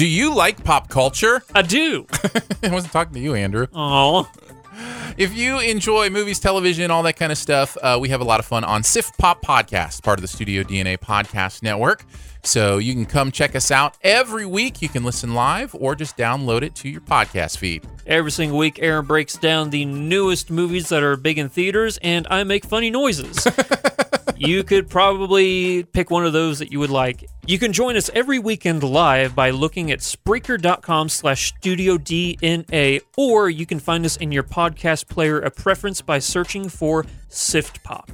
Do you like pop culture? I do. I wasn't talking to you, Andrew. Oh, If you enjoy movies, television, all that kind of stuff, uh, we have a lot of fun on Sift Pop Podcast, part of the Studio DNA Podcast Network. So you can come check us out every week. You can listen live or just download it to your podcast feed. every single week, Aaron breaks down the newest movies that are big in theaters, and I make funny noises. you could probably pick one of those that you would like. You can join us every weekend live by looking at Spreaker.com slash Studio DNA, or you can find us in your podcast player of preference by searching for Sift Pop.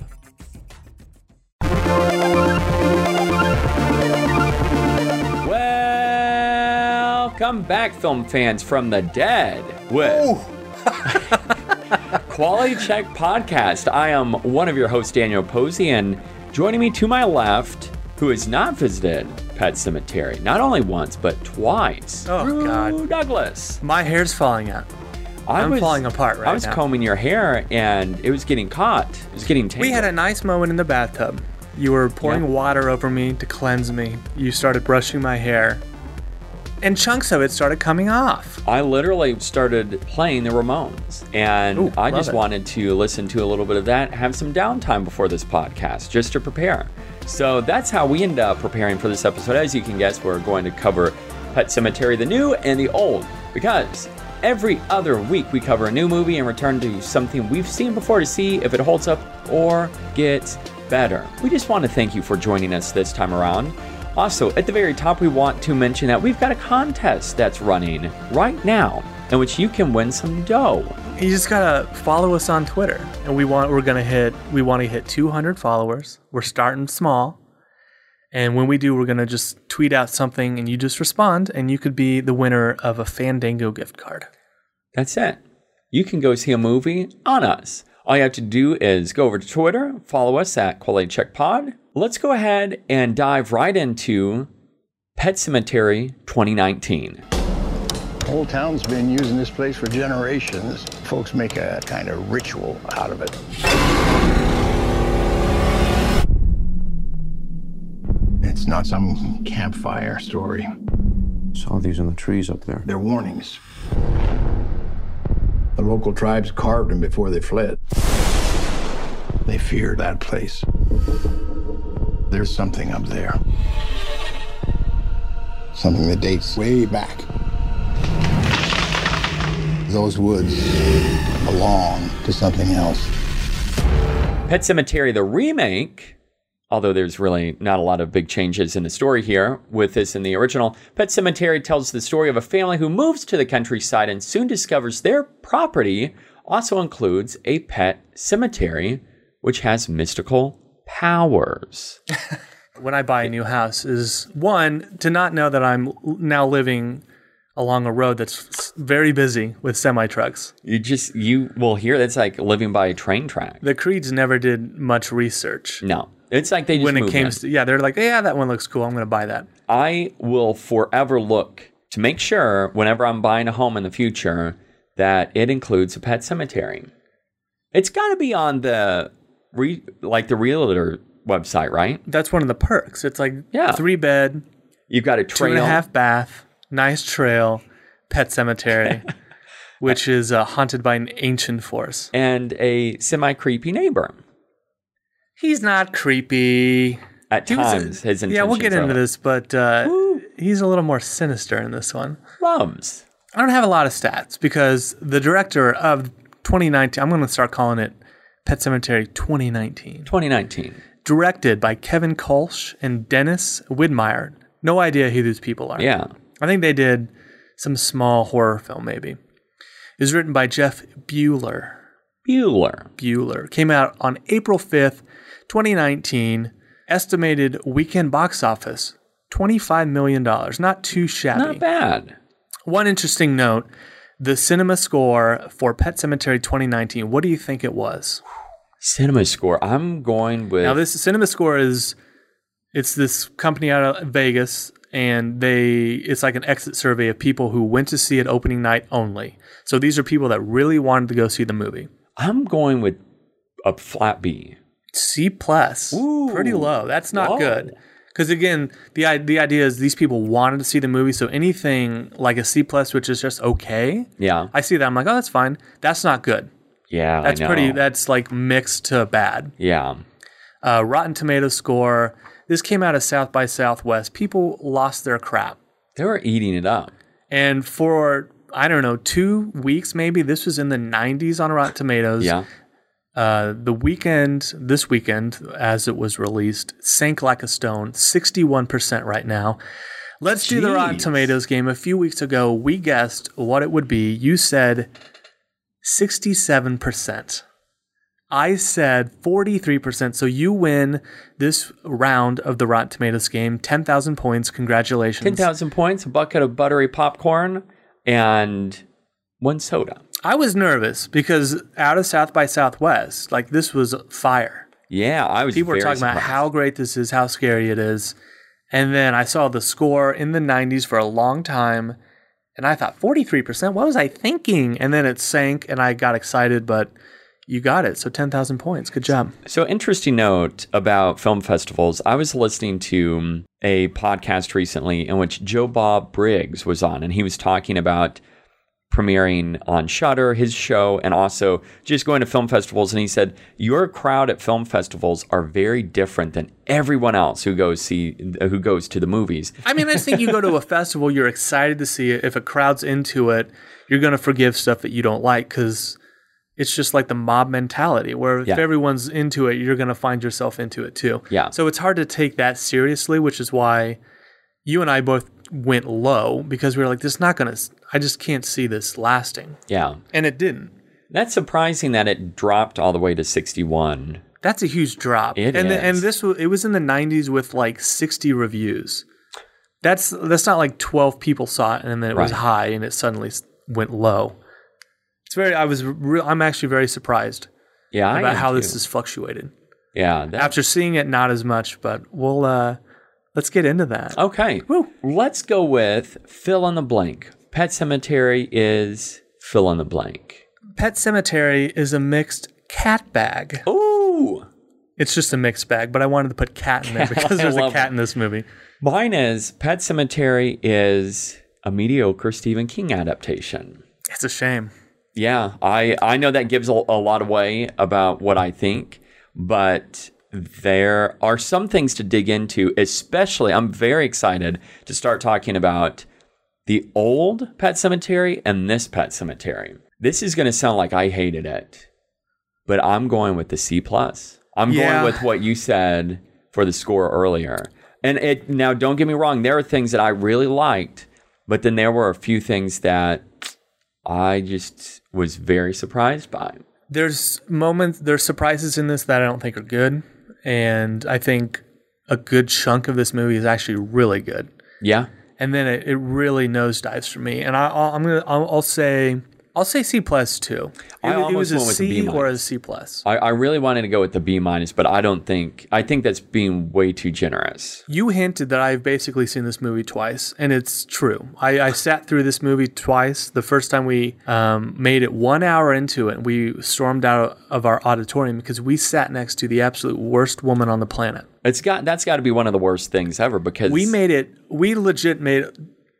Welcome back, film fans from the dead. With Quality Check Podcast. I am one of your hosts, Daniel Posey, and joining me to my left, who has not visited Pet Sematary, not only once, but twice. Oh, Drew God. Douglas. My hair's falling out. I I'm falling apart right I was now. combing your hair, and it was getting caught. It was getting tangled. We had a nice moment in the bathtub. You were pouring Yeah. water over me to cleanse me. You started brushing my hair. And chunks of it started coming off. I literally started playing the Ramones, and Ooh, I just it. wanted to listen to a little bit of that, have some downtime before this podcast, just to prepare. So that's how we end up preparing for this episode. As you can guess, we're going to cover Pet Sematary, the new and the old, because every other week we cover a new movie and return to something we've seen before to see if it holds up or gets better. We just want to thank you for joining us this time around. Also, at the very top, we want to mention that we've got a contest that's running right now in which you can win some dough. You just gotta follow us on Twitter. And we want we're gonna hit we want to hit 200 followers. We're starting small. And when we do, we're gonna just tweet out something and you just respond and you could be the winner of a Fandango gift card. That's it. You can go see a movie on us. All you have to do is go over to Twitter, follow us at Quality Check Pod. Let's go ahead and dive right into Pet Sematary 2019. Old town's been using this place for generations. Folks make a kind of ritual out of it. It's not some campfire story. Saw these in the trees up there. They're warnings. The local tribes carved them before they fled. They feared that place. There's something up there. Something that dates way back. Those woods belong to something else. Pet Sematary, the remake, although there's really not a lot of big changes in the story here with this in the original, Pet Sematary tells the story of a family who moves to the countryside and soon discovers their property also includes a pet cemetery, which has mystical powers. when I buy a new house is one to not know that I'm now living along a road that's very busy with semi trucks. You just, you will hear that's like living by a train track. The Creeds never did much research No, it's like they just when it came in. to yeah, they're like, yeah, that one looks cool. I'm going to buy that. I will forever look to make sure whenever I'm buying a home in the future that it includes a pet cemetery. It's got to be on the re, like the realtor website, right? That's one of the perks. It's like Yeah. three bed, You've got a trail. and a half bath, nice trail, pet cemetery, which is uh, haunted by an ancient force. and a semi creepy neighbor. He's not creepy. At He times, his intentions yeah, we'll get into this, but uh, he's a little more sinister in this one. Loves. I don't have a lot of stats because the director of 2019, I'm going to start calling it Pet Sematary 2019, 2019. directed by Kevin Kolsch and Dennis Widmyer. No idea who these people are. Yeah. I think they did some small horror film, maybe. It was written by Jeff Buhler. Bueller. Bueller. Came out on April 5th, 2019. Estimated weekend box office $25 million. Not too shabby. Not bad. One interesting note the cinema score for Pet Sematary 2019, what do you think it was? Cinema score. I'm going with. Now, this cinema score is it's this company out of Vegas, and they it's like an exit survey of people who went to see it opening night only. So these are people that really wanted to go see the movie. I'm going with a flat B. C plus, Ooh. pretty low. That's not Whoa. good Because again, the the idea is these people wanted to see the movie, so anything like a C plus, which is just okay, Yeah. I see that. I'm like, oh, that's fine. That's not good. Yeah. That's I know. pretty. That's like mixed to bad. yeah. Uh, Rotten Tomato score. This came out of South by Southwest. People lost their crap, They were eating it up. and for I don't know two weeks maybe this was in the 90s on Rotten Tomatoes. Yeah. Uh, the weekend, this weekend, as it was released, sank like a stone, 61% right now. Let's do the Rotten Tomatoes game. A few weeks ago, we guessed what it would be. You said 67%. I said 43%. So you win this round of the Rotten Tomatoes game. 10,000 points. Congratulations. 10,000 points, a bucket of buttery popcorn, and one soda. I was nervous because out of South by Southwest, like this was fire. Yeah, I was people were talking about how great this is, how scary it is. And then I saw the score in the 90s for a long time. And I thought, 43%? What was I thinking? And then it sank and I got excited, but you got it. So 10,000 points. Good job. So, interesting note about film festivals. I was listening to um, a podcast recently in which Joe Bob Briggs was on, and he was talking about premiering on Shudder, his show, and also just going to film festivals. And he said, Your crowd at film festivals are very different than everyone else who goes see who goes to the movies. I mean, I just think you go to a festival, you're excited to see it. If a crowd's into it, you're going to forgive stuff that you don't like because it's just like the mob mentality where if Yeah. everyone's into it, you're going to find yourself into it too. Yeah. So it's hard to take that seriously, which is why you and I both went low because we were like, this is not going to, I just can't see this lasting. Yeah. And it didn't. That's surprising that it dropped all the way to 61. That's a huge drop. It and The, and this it was in the 90s with like 60 reviews. That's that's not like 12 people saw it and then it was high and it suddenly went low. It's very I was re- I'm actually very surprised Yeah, about how this too. has fluctuated. Yeah, that, After seeing it not as much, but we'll uh let's get into that. Okay. Woo. Let's go with fill in the blank. Pet Sematary is fill in the blank. Pet Sematary is a mixed cat bag. Ooh. It's just a mixed bag, but I wanted to put cat in there because there's a cat it. in this movie. Mine is Pet Sematary is a mediocre Stephen King adaptation. It's a shame. Yeah, I I know that gives a, a lot away about what I think, but there are some things to dig into. Especially, I'm very excited to start talking about the old Pet Sematary and this Pet Sematary. This is going to sound like I hated it, but I'm going with the C plus. I'm Yeah. going with what you said for the score earlier. And it now, don't get me wrong, there are things that I really liked, but then there were a few things that I just was very surprised by. there's moments there's surprises in this that I don't think are good, and I think a good chunk of this movie is actually really good, Yeah. And then it, it really nosedives for me. And I, I'm gonna I'll, I'll say I'll say C plus too. It, I it was almost a went with C B or a. C plus. I, I really wanted to go with the B minus, but I don't think I think that's being way too generous. You hinted that I've basically seen this movie twice, and it's true. I, I sat through this movie twice. The first time we um, made it one hour into it, we stormed out of our auditorium because we sat next to the absolute worst woman on the planet. It's got that's got to be one of the worst things ever because we made it we legit made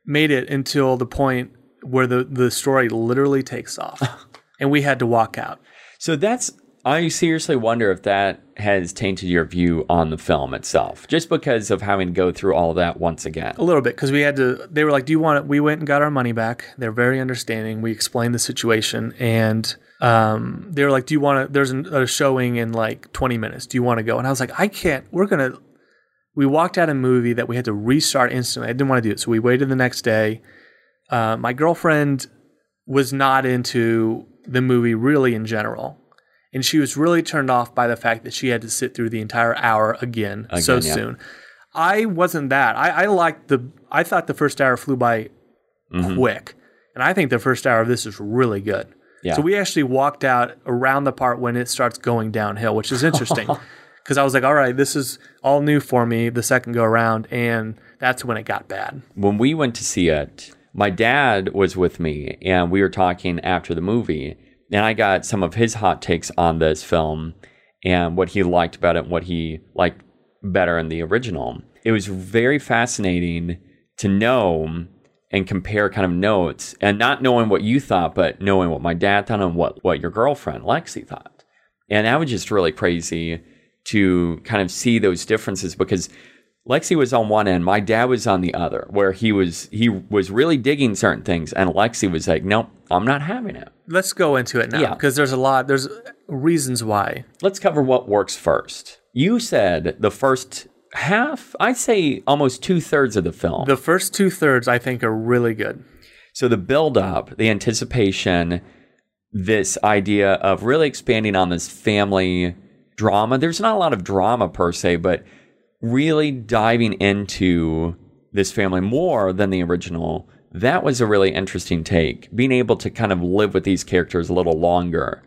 made it until the point where the the story literally takes off. And we had to walk out. So that's I seriously wonder if that has tainted your view on the film itself, just because of having to go through all that once again. a little bit because we had to they were like do you want it? We went and got our money back. They're very understanding. We explained the situation and um, they were like do you want to there's an, a showing in like 20 minutes. Do you want to go? And i was like i can't we're gonna we walked out a movie that we had to restart instantly. I didn't want to do it. So we waited the next day uh, my girlfriend was not into the movie really in general. And she was really turned off by the fact that she had to sit through the entire hour again, so yeah. soon. I wasn't that. I, I liked the, I thought the first hour flew by Mm-hmm. quick. And I think the first hour of this is really good. Yeah. So we actually walked out around the part when it starts going downhill, which is interesting. Because I was like, all right, this is all new for me the second go around. And that's when it got bad. when we went to see it, my dad was with me and we were talking after the movie. And I got some of his hot takes on this film and what he liked about it and what he liked better in the original. it was very fascinating to know and compare kind of notes and not knowing what you thought, but knowing what my dad thought and what, what your girlfriend, Lexi, thought. And that was just really crazy to kind of see those differences because Lexi was on one end, my dad was on the other, where he was he was really digging certain things, and Lexi was like, "Nope, I'm not having it." Let's go into it now Yeah. because there's a lot. There's reasons why. Let's cover what works first. You said the first half, I'd say almost two thirds of the film. The first two thirds I think are really good. So the build up, the anticipation, this idea of really expanding on this family drama. There's not a lot of drama per se, but really diving into this family more than the original. That was a really interesting take. Being able to kind of live with these characters a little longer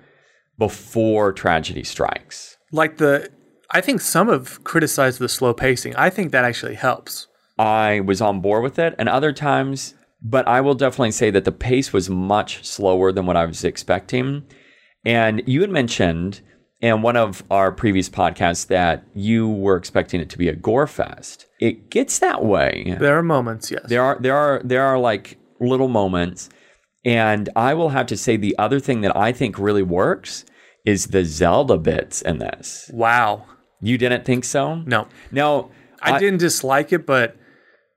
before tragedy strikes. Like the, I think some have criticized the slow pacing. I think that actually helps. I was on board with it, and other times, but I will definitely say that the pace was much slower than what I was expecting. And you had mentioned in one of our previous podcasts that you were expecting it to be a gore fest. It gets that way. There are moments, yes. There are there are there are like little moments, and I will have to say the other thing that I think really works is the Zelda bits in this. wow. You didn't think so? No, No, I, didn't dislike it, but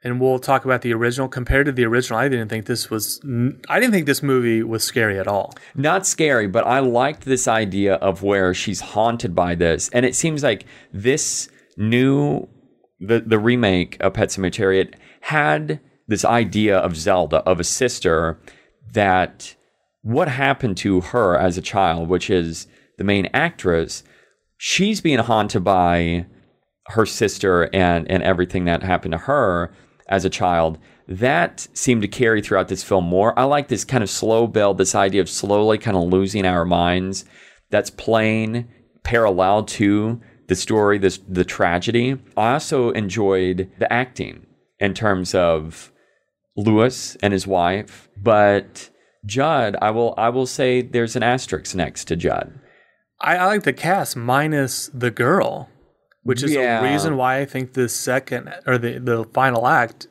and we'll talk about the original. Compared to the original, I didn't think this was. I didn't think this movie was scary at all. not scary, but I liked this idea of where she's haunted by this, and it seems like this new the the remake of Pet Sematary had this idea of Zelda of a sister that what happened to her as a child, which is the main actress, she's being haunted by her sister and and everything that happened to her as a child that seemed to carry throughout this film more. I like this kind of slow build this idea of slowly kind of losing our minds that's playing parallel to the story this the tragedy. I also enjoyed the acting in terms of lewis and his wife but judd i will i will say there's an asterisk next to judd. I, I like the cast minus the girl, which is Yeah. the reason why I think the second or the the final act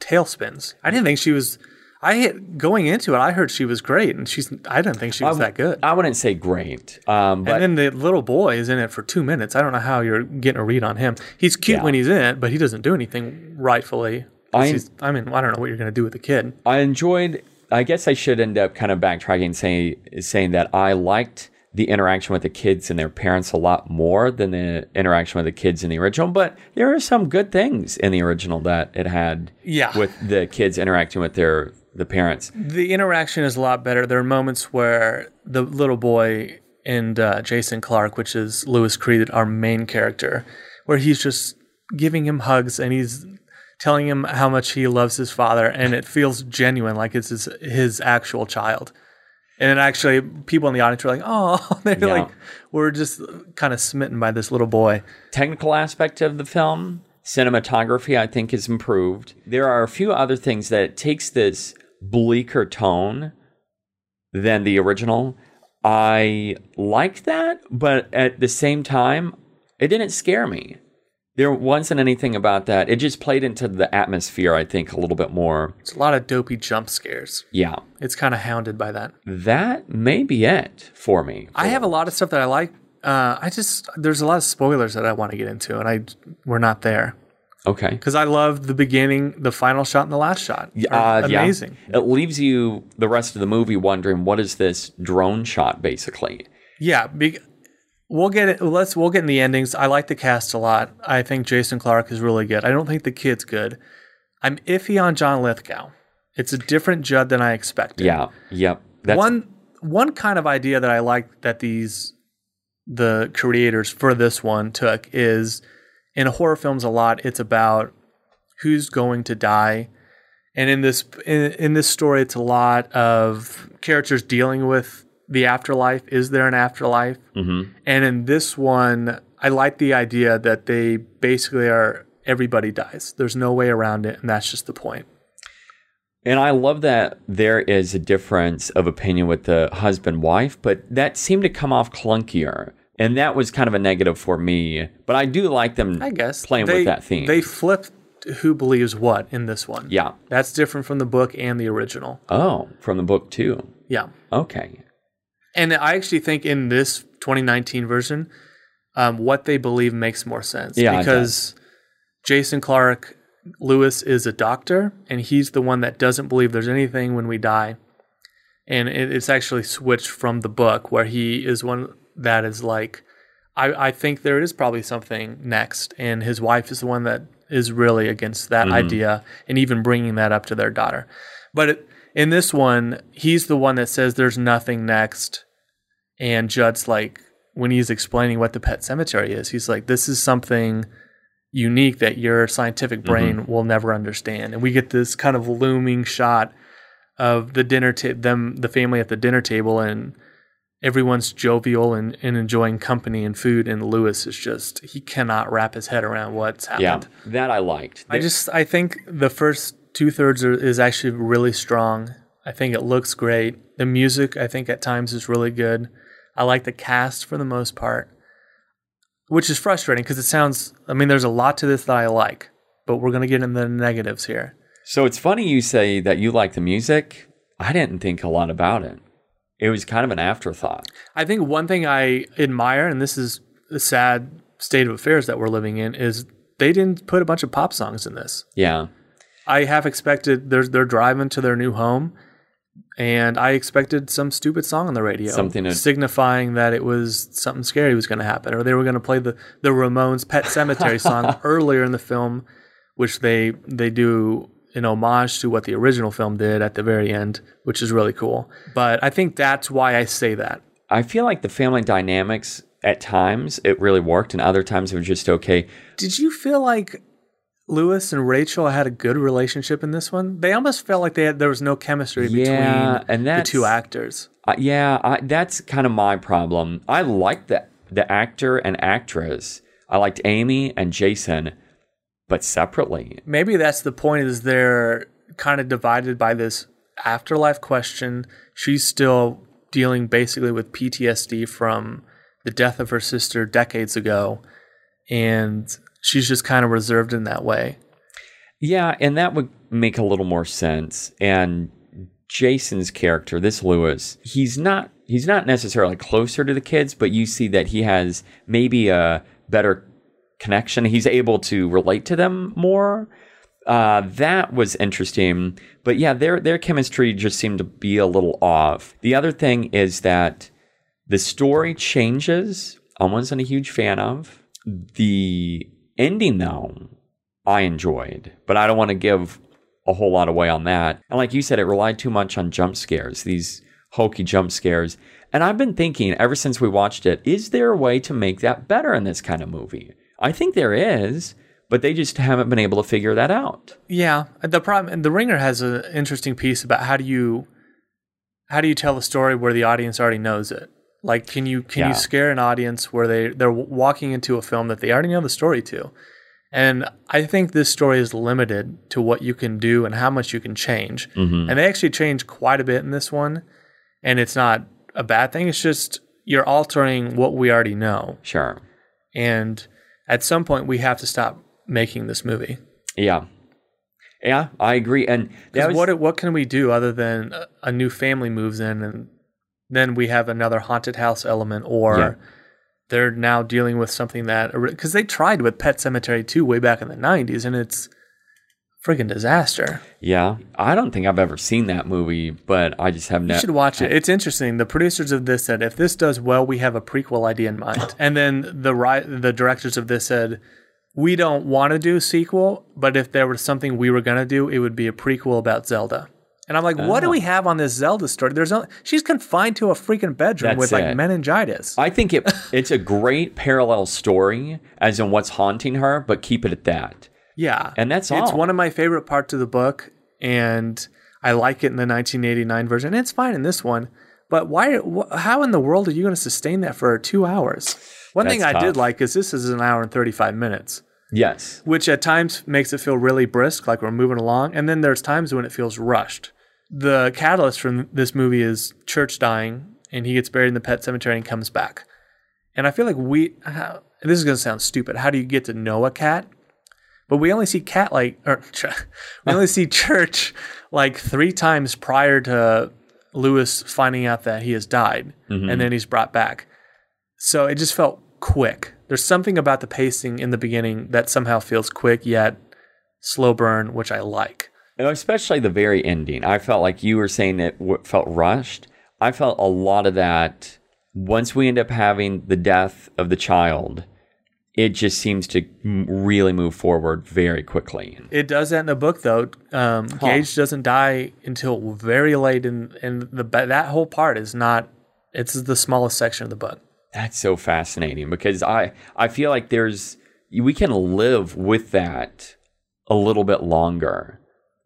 tailspins. I didn't think she was. I hit going into it. I heard she was great, and she's. I didn't think she was I- that good. i wouldn't say great um, but and then the little boy is in it for two minutes. I don't know how you're getting a read on him. He's cute Yeah. when he's in it, but he doesn't do anything rightfully. I- I mean, I don't know what you're going to do with the kid. I enjoyed. I guess I should end up kind of backtracking, saying saying that I liked the interaction with the kids and their parents a lot more than the interaction with the kids in the original. But there are some good things in the original that it had. Yeah. with the kids interacting with their the parents. The interaction is a lot better. There are moments where the little boy and uh, Jason Clarke, which is Lewis Creed, our main character, where he's just giving him hugs and he's telling him how much he loves his father, and it feels genuine, like it's his, his actual child. And it actually, people in the audience are like, "Oh, they're Yeah. like, we're just kind of smitten by this little boy." technical aspect of the film, cinematography, I think is improved. There are a few other things that takes this bleaker tone than the original. I liked that, but at the same time, it didn't scare me. There wasn't anything about that. It just played into the atmosphere, I think, a little bit more. It's a lot of dopey jump scares. Yeah. It's kind of hounded by that. That may be it for me. I have a lot of stuff that I like. Uh, I just there's a lot of spoilers that I want to get into, and I we're not there Okay. because I love the beginning, the final shot, and the last shot. Uh, yeah. amazing. It leaves you the rest of the movie wondering what is this drone shot basically? Yeah, be, we'll get it. Let's we'll get in the endings. I like the cast a lot. I think Jason Clarke is really good. I don't think the kid's good. I'm iffy on John Lithgow. It's a different Judd than I expected. Yeah. Yep. That's one one kind of idea that I like that these the creators for this one took is in horror films a lot it's about who's going to die and in this in, in this story it's a lot of characters dealing with the afterlife is there an afterlife Mhm. and in this one i like the idea that they basically are everybody dies there's no way around it and that's just the point. And I love that there is a difference of opinion with the husband wife, but that seemed to come off clunkier. And that was kind of a negative for me. But I do like them I guess playing they, with that theme. They flipped who believes what in this one. yeah. That's different from the book and the original. Oh, from the book too. Yeah. Okay. And I actually think in this 2019 version, um, what they believe makes more sense. Yeah, Because Jason Clarke Lewis is a doctor, and he's the one that doesn't believe there's anything when we die. And it, it's actually switched from the book, where he is one that is like, I, I think there is probably something next. And his wife is the one that is really against that idea and even bringing that up to their daughter. But it, in this one, he's the one that says there's nothing next. And Judd's like, when he's explaining what the pet cemetery is, he's like, this is something unique that your scientific mm-hmm. brain will never understand. And we get this kind of looming shot of the dinner ta- them the family at the dinner table and everyone's jovial and, and enjoying company and food and Lewis is just he cannot wrap his head around what's happened. Yeah. That I liked. I just I think the first two thirds is actually really strong. I think it looks great. The music I think at times is really good. I like the cast for the most part, which is frustrating because it sounds. I mean, there's a lot to this that I like, but we're gonna get into the negatives here. So it's funny you say that you like the music. I didn't think a lot about it. It was kind of an afterthought. I think one thing I admire, and this is the sad state of affairs that we're living in, is they didn't put a bunch of pop songs in this. Yeah. I half expected they're they're driving to their new home, and I expected some stupid song on the radio, Something to- signifying that it was something scary was going to happen, or they were going to play the the Ramones' Pet Sematary song earlier in the film, which they they do in homage to what the original film did at the very end, which is really cool. But I think that's why I say that. I feel like the family dynamics at times it really worked and other times it was just okay. Did you feel like Lewis and Rachel had a good relationship in this one? They almost felt like they had there was no chemistry Yeah, between and the two actors. Uh, yeah, I, that's kind of my problem. I liked the the actor and actress. I liked Amy and Jason, but separately. Maybe that's the point is they're kind of divided by this afterlife question. She's still dealing basically with PTSD from the death of her sister decades ago and she's just kind of reserved in that way. Yeah, and that would make a little more sense. And Jason's character, this Lewis, he's not he's not necessarily closer to the kids, but you see that he has maybe a better connection. He's able to relate to them more. Uh, that was interesting, but yeah, their their chemistry just seemed to be a little off. The other thing is that the story changes. I wasn't a huge fan of the ending, though. I enjoyed, but I don't want to give a whole lot away on that. And like you said, it relied too much on jump scares, these hokey jump scares. And I've been thinking ever since we watched it, is there a way to make that better in this kind of movie? I think there is, but they just haven't been able to figure that out. Yeah, the problem and the Ringer has an interesting piece about how do you how do you tell a story where the audience already knows it? Like, can you can Yeah. you scare an audience where they they're walking into a film that they already know the story to? And I think this story is limited to what you can do and how much you can change. Mm-hmm. And they actually change quite a bit in this one, and it's not a bad thing. It's just you're altering what we already know, Sure. and at some point we have to stop making this movie. Yeah. Yeah, I agree. And was, what what can we do other than a, a new family moves in and then we have another haunted house element, or Yeah. they're now dealing with something that because they tried with Pet Sematary 2 way back in the '90s, and it's friggin' disaster. yeah, I don't think I've ever seen that movie, but I just have never You should watch it. It's interesting. The producers of this said if this does well, we have a prequel idea in mind, and then the ri- the directors of this said. We don't want to do a sequel, but if there was something we were gonna do, it would be a prequel about Zelda. And I'm like, what Oh. do we oh. have on this Zelda story? There's no, she's confined to a freaking bedroom That's with like it. meningitis. I think it it's a great parallel story, as in what's haunting her, but keep it at that. yeah, And that's all. it's one of my favorite parts of the book, and I like it in the 1989 version. It's fine in this one, but why? Wh- how in the world are you going to sustain that for two hours? One thing That's I did like is this is an hour and 35 minutes. Yes. which at times makes it feel really brisk, like we're moving along. And then there's times when it feels rushed. The catalyst from this movie is Church dying, and he gets buried in the pet cemetery and comes back. And I feel like we, how, this is going to sound stupid. How do you get to know a cat? But we only see cat like, or we only see church like three times prior to Lewis finding out that he has died, and mm-hmm. then he's brought back. So it just felt quick. There's something about the pacing in the beginning that somehow feels quick yet slow burn, which I like. Especially the very ending. I felt like you were saying it w- felt rushed. I felt a lot of that once we end up having the death of the child. It just seems to m- really move forward very quickly. It does that in the book, though. Um, Gage doesn't die until very late, in and the that whole part is not. It's the smallest section of the book. That's so fascinating because I I feel like there's we can live with that a little bit longer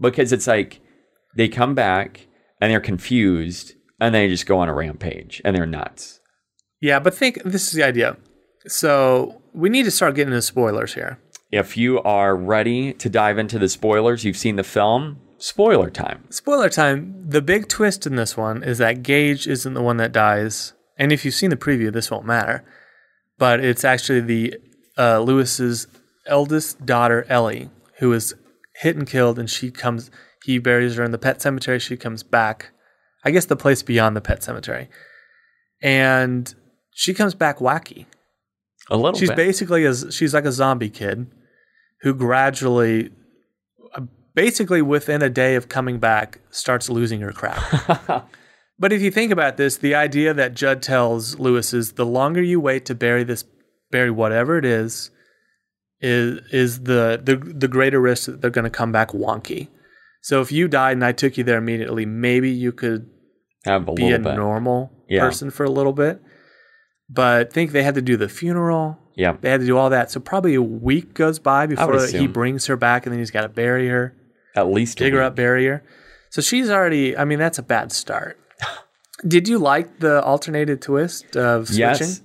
because it's like they come back and they're confused and they just go on a rampage and they're nuts. Yeah, but think this is the idea. So we need to start getting into spoilers here. If you are ready to dive into the spoilers, you've seen the film, spoiler time. Spoiler time. The big twist in this one is that Gage isn't the one that dies, and if you've seen the preview, this won't matter. But it's actually the uh, Lewis's eldest daughter Ellie who is hit and killed, and she comes. He buries her in the pet cemetery. She comes back. I guess the place beyond the pet cemetery, and she comes back wacky. A little She's bit. basically as she's like a zombie kid who gradually, basically within a day of coming back, starts losing her crap. but if you think about this, the idea that Judd tells Lewis is the longer you wait to bury this, bury whatever it is, is is the the the greater risk that they're going to come back wonky. So if you died and I took you there immediately, maybe you could Have a be a bit. normal Yeah. person for a little bit. But think they had to do the funeral. Yeah. They had to do all that. So probably a week goes by before he brings her back and then he's got to bury her, At least dig her up, bury her. So she's already, I mean, that's a bad start. Did you like the alternated twist of switching? Yes,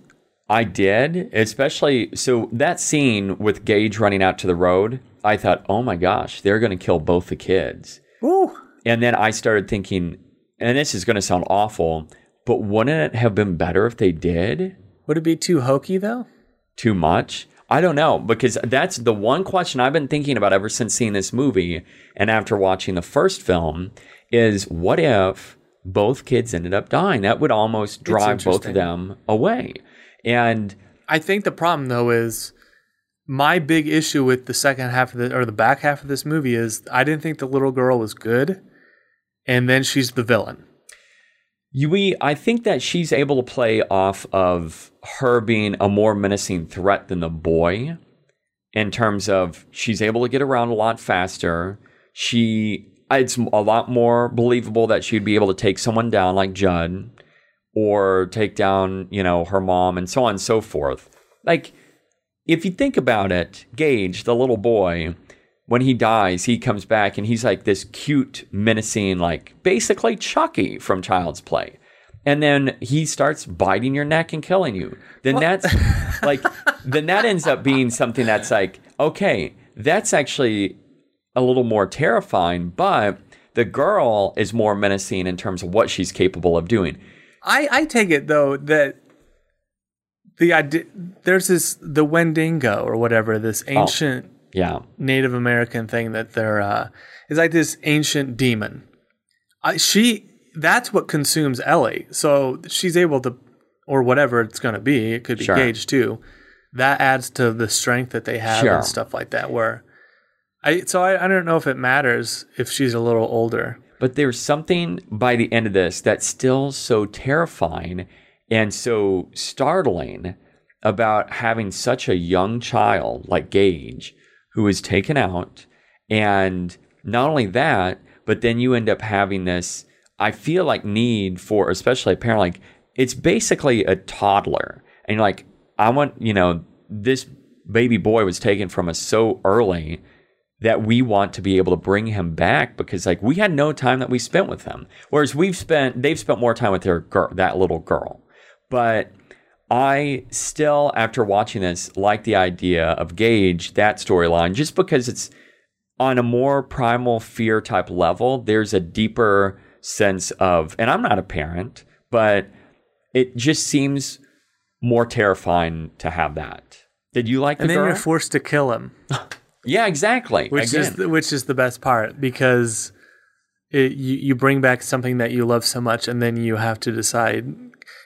I did. Especially so that scene with Gage running out to the road. I thought, oh my gosh, they're going to kill both the kids. Woo. And then I started thinking, and this is going to sound awful, but wouldn't it have been better if they did Would it be too hokey though? too much? I don't know because that's the one question I've been thinking about ever since seeing this movie and after watching the first film is what if both kids ended up dying? That would almost drive both of them away. And I think the problem though is my big issue with the second half of the or the back half of this movie is I didn't think the little girl was good, and then she's the villain. We, I think that she's able to play off of her being a more menacing threat than the boy in terms of she's able to get around a lot faster. She, it's a lot more believable that she'd be able to take someone down like Judd or take down, you know, her mom and so on and so forth. Like, if you think about it, Gage, the little boy, when he dies, he comes back and he's like this cute, menacing, like basically Chucky from Child's Play. And then he starts biting your neck and killing you. Then that's like, then that ends up being something that's like, okay, that's actually a little more terrifying, but the girl is more menacing in terms of what she's capable of doing. I, I take it though that the idea there's this the Wendigo or whatever this ancient Yeah. Native American thing that they're uh, is like this ancient demon. I, she that's what consumes Ellie, so she's able to or whatever it's going to be. It could be Sure. Gage too. That adds to the strength that they have Sure. and stuff like that. Where I so I, I don't know if it matters if she's a little older. But there's something by the end of this that's still so terrifying and so startling about having such a young child like Gage who is taken out. And not only that, but then you end up having this, I feel like, need for, especially a parent, like, it's basically a toddler. And you're like, I want, you know, this baby boy was taken from us so early that we want to be able to bring him back because like we had no time that we spent with him whereas we've spent they've spent more time with their girl that little girl but i still after watching this like the idea of gage that storyline just because it's on a more primal fear type level there's a deeper sense of and i'm not a parent but it just seems more terrifying to have that. Did you like the and then girl? you're forced to kill him, yeah, exactly. which Again. is the, which is the best part because it, you you bring back something that you love so much, and then you have to decide.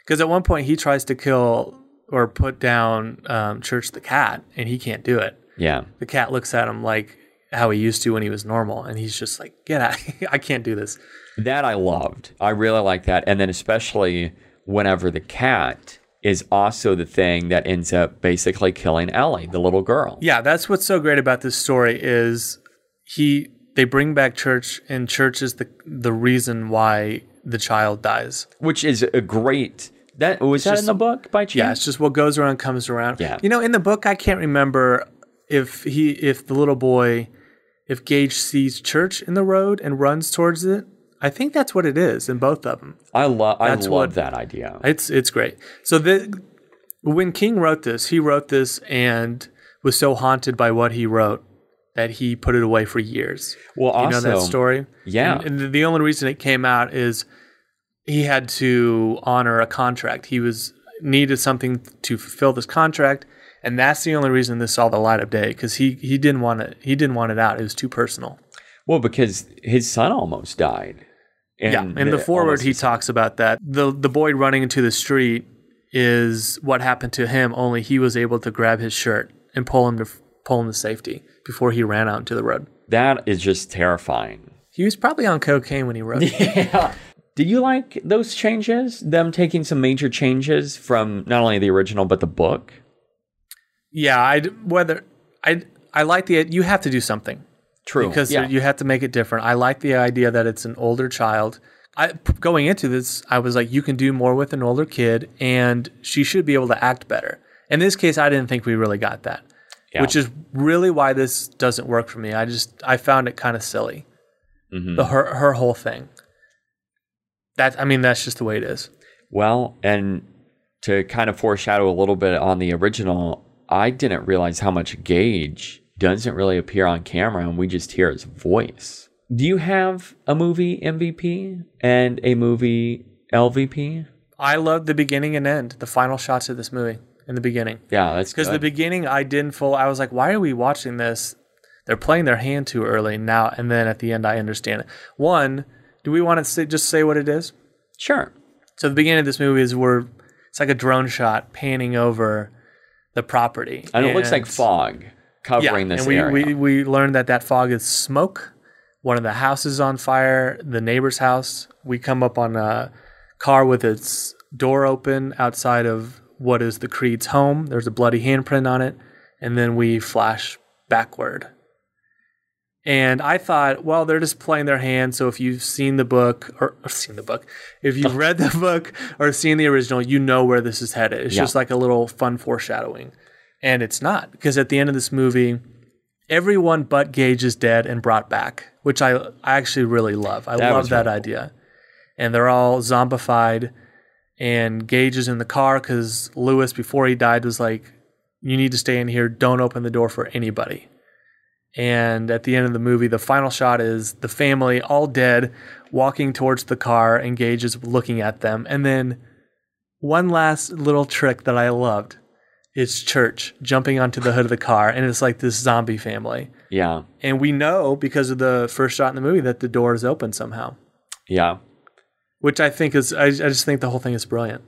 Because at one point he tries to kill or put down um, Church the cat, and he can't do it. yeah. The cat looks at him like how he used to when he was normal, and he's just like, "Get out! I can't do this." That I loved. I really like that. And then especially whenever the cat is also the thing that ends up basically killing Ellie, the little girl. Yeah, that's what's so great about this story is he they bring back church and church is the the reason why the child dies. Which is a great that was that just- in the book by chance? Yeah, it's just what goes around comes around. Yeah. You know, in the book I can't remember if he if the little boy if Gage sees church in the road and runs towards it. I think that's what it is in both of them. I love I love what- that idea. It's it's great. So the when King wrote this, he wrote this and was so haunted by what he wrote that he put it away for years. Well, you know that story? Yeah. And, and the- the only reason it came out is he had to honor a contract. He was needed something to fulfill this contract, and that's the only reason this saw the light of day because he he didn't want it. He didn't want it out. It was too personal. well, because his son almost died. And yeah. In the foreword, he talks about that. The the boy running into the street is what happened to him. Only he was able to grab his shirt and pull him to pull him to safety before he ran out into the road. that is just terrifying. He was probably on cocaine when he wrote. it. Yeah. Did you like those changes? Them taking some major changes from not only the original but the book? Yeah, I whether I I like the you have to do something True. because yeah. you have to make it different. I like the idea that it's an older child. I going into this, I was like, you can do more with an older kid, and she should be able to act better. In this case, I didn't think we really got that, Yeah. which is really why this doesn't work for me. I just I found it kind of silly, Mm-hmm. the her her whole thing. That I mean, that's just the way it is. Well, and to kind of foreshadow a little bit on the original, I didn't realize how much Gage doesn't really appear on camera and we just hear his voice. Do you have a movie MVP and a movie LVP? I love the beginning and end, the final shots of this movie in the beginning. Yeah, that's Because the beginning, I didn't full. I was like, why are we watching this? They're playing their hand too early now, and then at the end, I understand it. One, do we want to say, just say what it is? sure. So the beginning of this movie is where it's like a drone shot panning over the property, And, it looks like fog covering yeah, this and we, area. we we learned that that fog is smoke. One of the houses on fire, the neighbor's house. We come up on a car with its door open outside of what is the Creed's home. There's a bloody handprint on it, and then we flash backward. And I thought, well, they're just playing their hand. So if you've seen the book or, or seen the book, if you've read the book or seen the original, you know where this is headed. It's Yeah. just like a little fun foreshadowing. And it's not because at the end of this movie, everyone but Gage is dead and brought back, which I I actually really love. I That love that really idea. And they're all zombified, and Gage is in the car because Lewis, before he died, was like, "You need to stay in here. Don't open the door for anybody." And at the end of the movie, the final shot is the family all dead, walking towards the car, and Gage is looking at them. And then one last little trick that I loved is Church jumping onto the hood of the car, and it's like this zombie family. yeah. And we know because of the first shot in the movie that the door is open somehow, Yeah. which I think is, I, I just think the whole thing is brilliant.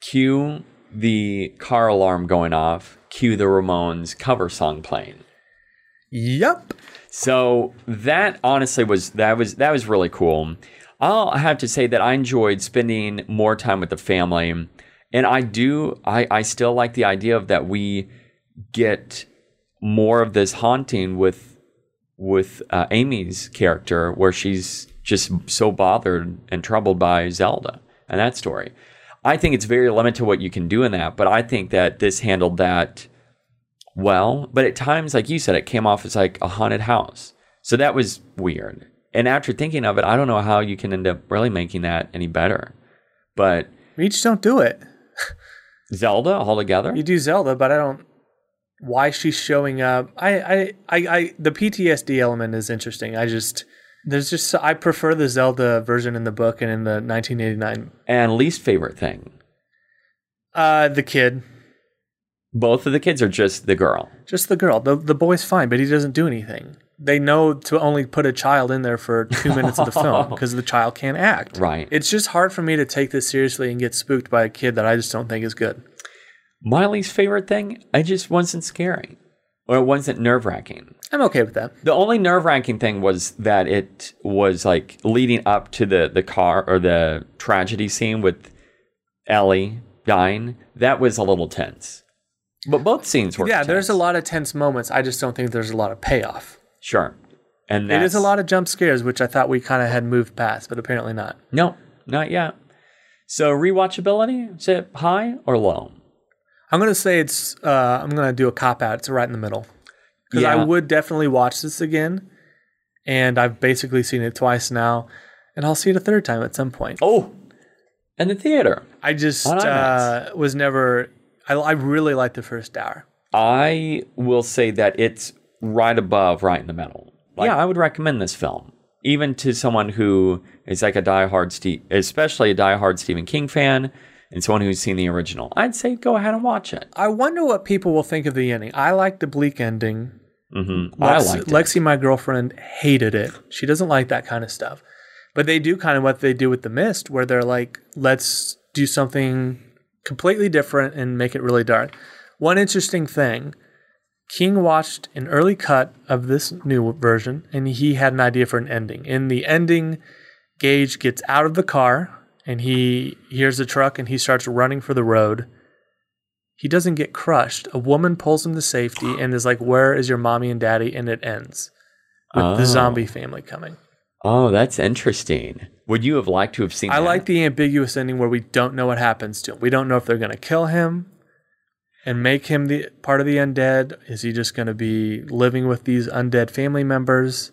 Cue the car alarm going off. Cue the Ramones cover song playing. Yep. So that honestly was that was that was really cool. I'll have to say that I enjoyed spending more time with the family, and I do. I I still like the idea of that we get more of this haunting with with uh, Amy's character, where she's just so bothered and troubled by Zelda and that story. I think it's very limited to what you can do in that, but I think that this handled that well, but at times, like you said, it came off as like a haunted house. So that was weird. And after thinking of it, I don't know how you can end up really making that any better. But We just don't do it. Zelda altogether, You do Zelda, but I don't. Why she's showing up? I, I, I, I the PTSD element is interesting. I just there's just I prefer the Zelda version in the book and in the 1989. and least favorite thing. Uh, the kid, Both of the kids are just the girl. just the girl. The the boy's fine, but he doesn't do anything. They know to only put a child in there for two minutes of the film because the child can't act. Right. It's just hard for me to take this seriously and get spooked by a kid that I just don't think is good. My least favorite thing, I just wasn't scary. Or it wasn't nerve wracking. I'm okay with that. The only nerve wracking thing was that it was like leading up to the, the car or the tragedy scene with Ellie dying. That was a little tense. But both scenes were yeah, there's a lot of tense moments. I just don't think there's a lot of payoff. Sure. And It is a lot of jump scares, which I thought we kind of had moved past, but apparently not. No, not yet. So rewatchability, is it high or low? I'm gonna say it's. Uh, I'm gonna do a cop out. It's right in the middle because I would definitely watch this again, and I've basically seen it twice now, and I'll see it a third time at some point. Oh, in the theater. I just uh, was never. I, I really liked the first hour. I will say that it's right above, right in the middle. yeah, I would recommend this film, even to someone who is like a diehard Steve, especially a diehard Stephen King fan, and someone who's seen the original. I'd say go ahead and watch it. I wonder what people will think of the ending. I like the bleak ending. hmm I Lex- liked it. Lexi, my girlfriend, hated it. She doesn't like that kind of stuff. But they do kind of what they do with The Mist, where they're like, let's do something completely different and make it really dark. One interesting thing King watched an early cut of this new version, and he had an idea for an ending. In the ending, Gage gets out of the car and he hears the truck and he starts running for the road. He doesn't get crushed. A woman pulls him to safety and is like, Where is your mommy and daddy? And it ends with Oh. the zombie family coming. Oh, that's interesting. Would you have liked to have seen? I that? like the ambiguous ending where we don't know what happens to him. We don't know if they're going to kill him and make him the part of the undead. Is he just going to be living with these undead family members?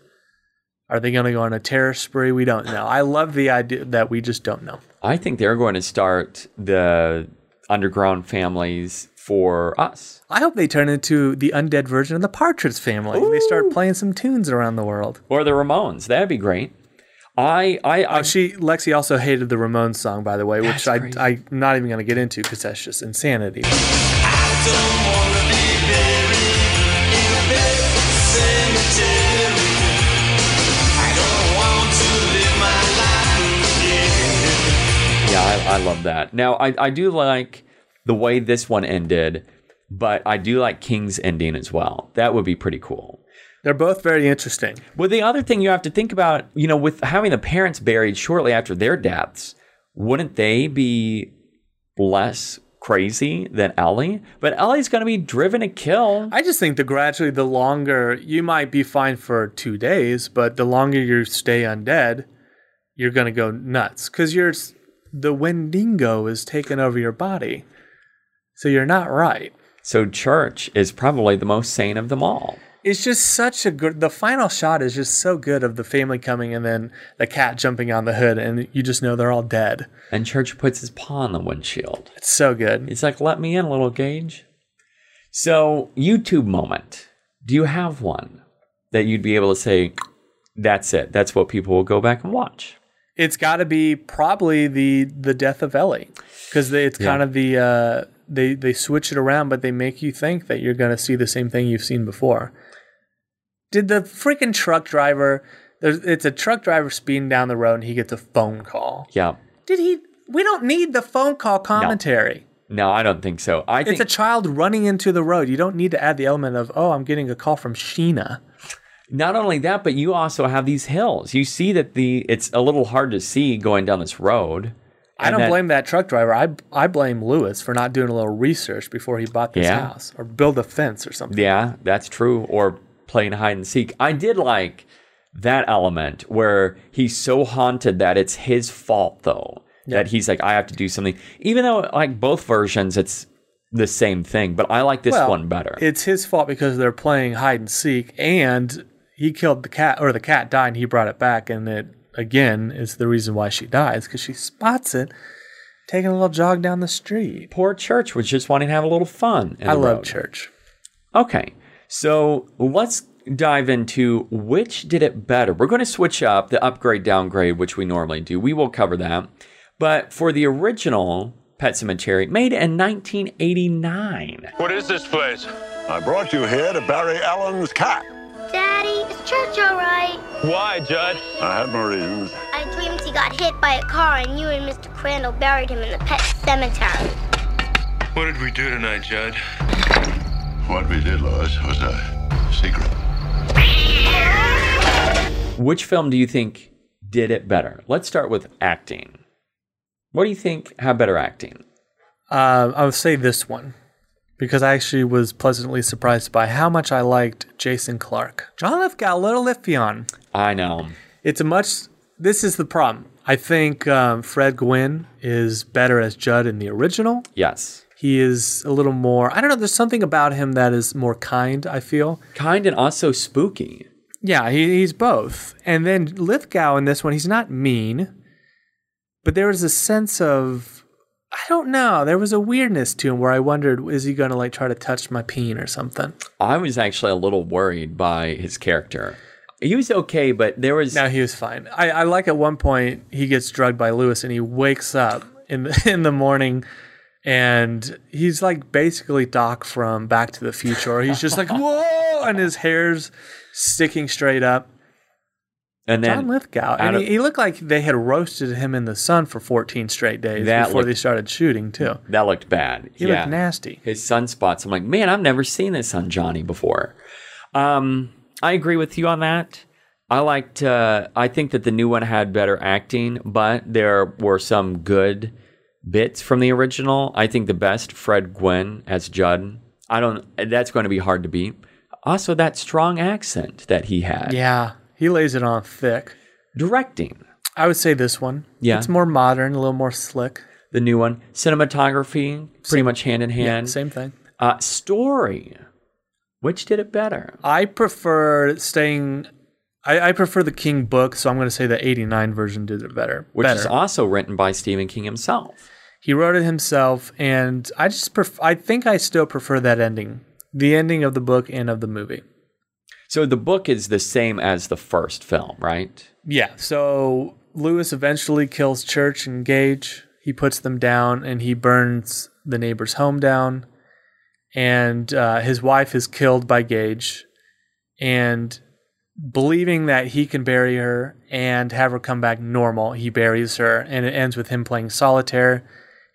Are they going to go on a terror spree? We don't know. I love the idea that we just don't know. I think they're going to start the underground families for us. I hope they turn into the undead version of the Partridge Family. They start playing some tunes around the world. Or the Ramones. That'd be great. I I, oh, I Oh, she Lexi also hated the Ramones song, by the way, which That's I. I'm not even going to get into because that's just insanity. Yeah, I, I love that. Now, I, I do like the way this one ended, but I do like King's ending as well. That would be pretty cool. They're both very interesting. Well, the other thing you have to think about, you know, with having the parents buried shortly after their deaths, wouldn't they be less crazy than Ellie? But Ellie's going to be driven to kill. I just think the gradually, the longer you might be fine for two days, but the longer you stay undead, you're going to go nuts because you're the Wendigo is taking over your body. So you're not right. So Church is probably the most sane of them all. It's just such a good. The final shot is just so good of the family coming and then the cat jumping on the hood, and you just know they're all dead. And Church puts his paw on the windshield. It's so good. He's like, let me in, little Gage. So, YouTube moment. Do you have one that you'd be able to say, that's it? That's what people will go back and watch? It's got to be probably the the death of Ellie because it's kind of the uh, they they switch it around, but they make you think that you're going to see the same thing you've seen before. Did the freaking truck driver? There's, it's a truck driver speeding down the road, and he gets a phone call. Yeah. Did he? We don't need the phone call commentary. No, I don't think so. I think It's a child running into the road. You don't need to add the element of, oh, I'm getting a call from Sheena. not only that, but you also have these hills. You see that the it's a little hard to see going down this road. I don't that- blame that truck driver. I I blame Lewis for not doing a little research before he bought this Yeah. house or build a fence or something. Yeah, that's true. Or playing hide and seek. I did like that element where he's so haunted that it's his fault, though. That he's like, I have to do something. Even though, like both versions, it's the same thing, but I like this Well, one better. It's his fault because they're playing hide and seek, and he killed the cat, or the cat died, and he brought it back, and it again is the reason why she dies because she spots it taking a little jog down the street. Poor Church was just wanting to have a little fun. in I the love road. church. Okay, so let's dive into which did it better. We're going to switch up the upgrade downgrade, which we normally do. We will cover that. But for the original Pet Sematary, made in 1989. What is this place? I brought you here to bury Alan's cat. Daddy, is church all right? Why, Judd? I have my reasons. I dreamed he got hit by a car and you and Mr. Crandall buried him in the pet cemetery. What did we do tonight, Judd? What we did, Lois, was a secret. Which film do you think did it better? Let's start with acting. What do you think had better acting? Uh, I would say this one because I actually was pleasantly surprised by how much I liked Jason Clarke. John Lithgow, a little iffy on. I know. It's a much. This is the problem. I think um, Fred Gwynne is better as Judd in the original. Yes. He is a little more. I don't know. There's something about him that is more kind. I feel. Kind and also spooky. Yeah, he, he's both. And then Lithgow in this one, he's not mean, but there was a sense of I don't know. There was a weirdness to him where I wondered, is he going to like try to touch my peen or something? I was actually a little worried by his character. He was okay, but there was No, he was fine. I, I like at one point he gets drugged by Lewis and he wakes up in the, in the morning and he's like basically Doc from Back to the Future. He's just like whoa, and his hair's sticking straight up. and then John Lithgow, and of- he, he looked like they had roasted him in the sun for 14 straight days before looked- they started shooting too. that looked bad. He yeah. looked nasty. his sunspots. I'm like, man, I've never seen this on Johnny before. Um, I agree with you on that. I liked. Uh, I think that the new one had better acting, but there were some good bits from the original. I think the best Fred Gwynne as Judd. I don't. That's going to be hard to beat. Also, that strong accent that he had. Yeah, he lays it on thick. Directing I would say this one. Yeah. it's more modern, a little more slick. the new one. Cinematography, pretty much hand in hand. Yeah, same thing. Uh, story. Which did it better? I prefer staying. I, I prefer the King book, so I'm going to say the '89 version did it better. Which better. is also written by Stephen King himself. He wrote it himself, and I just pref- I think I still prefer that ending, the ending of the book and of the movie. So the book is the same as the first film, right? Yeah. So Lewis eventually kills Church and Gage. He puts them down, and he burns the neighbor's home down. And uh, his wife is killed by Gage, and believing that he can bury her and have her come back normal, he buries her, and it ends with him playing solitaire.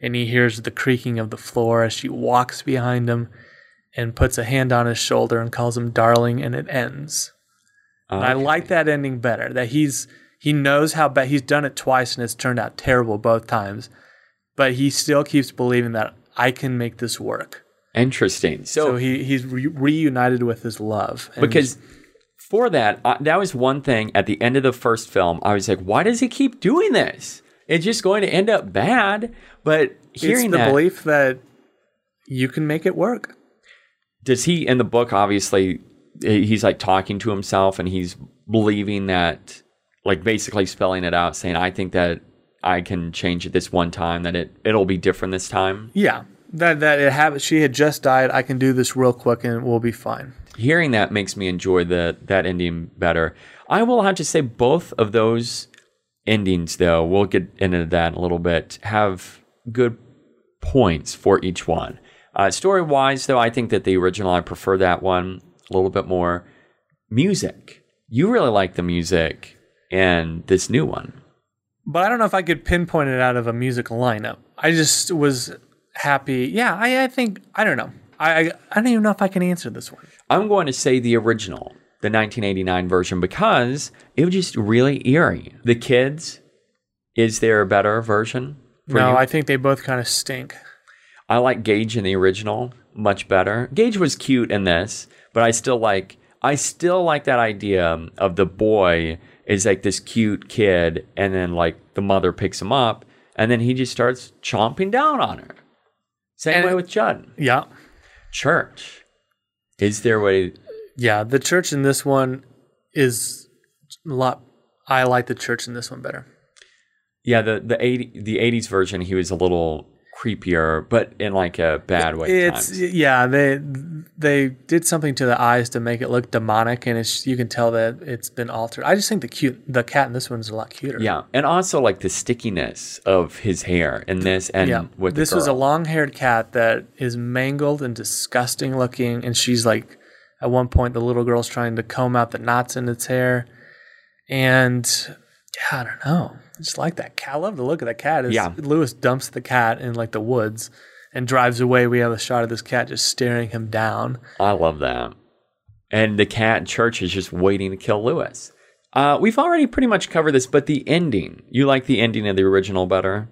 And he hears the creaking of the floor as she walks behind him and puts a hand on his shoulder and calls him darling, and it ends. And I like that ending better. That he's he knows how bad he's done it twice and it's turned out terrible both times, but he still keeps believing that I can make this work. Interesting. So, So, he he's re- reunited with his love because for that, uh, that was one thing at the end of the first film. I was like, why does he keep doing this? It's just going to end up bad. But it's hearing the that, belief that you can make it work. does he in the book? Obviously, he's like talking to himself and he's believing that, like basically spelling it out, saying, "I think that I can change it this one time. That it it'll be different this time." Yeah, that that it have she had just died. I can do this real quick and we'll be fine. hearing that makes me enjoy the that ending better. I will have to say both of those endings, though, we'll get into that in a little bit, have good points for each one. Uh, story wise, though, I think that the original I prefer that one a little bit more. Music, you really like the music in this new one. But I don't know if I could pinpoint it out of a music lineup. I just was happy. Yeah, I, I think I don't know. I, I I don't even know if I can answer this one. I'm going to say the original, the 1989 version, because it was just really eerie. The kids, is there a better version? For no, you? I think they both kind of stink. I like Gage in the original much better. Gage was cute in this, but I still like I still like that idea of the boy is like this cute kid and then like the mother picks him up and then he just starts chomping down on her. Same And- way with Judd. Yeah, Church. Is there a way yeah. The church in this one is a lot. I like the church in this one better. Yeah, the the 80 the 80s version he was a little creepier, but in like a bad way. It's times. yeah, they they did something to the eyes to make it look demonic, and it's you can tell that it's been altered. I just think the cute the cat in this one's a lot cuter. Yeah, and also like the stickiness of his hair in this, and yeah. with this was a long haired cat that is mangled and disgusting looking, and she's like, at one point, the little girl's trying to comb out the knots in its hair, and yeah, I don't know, just like that cat. I love the look of that cat. Is Yeah. Lewis dumps the cat in like the woods and drives away. We have a shot of this cat just staring him down. I love that. And the cat in church is just waiting to kill Lewis. Uh, we've already pretty much covered this, but the ending, you like the ending of the original better?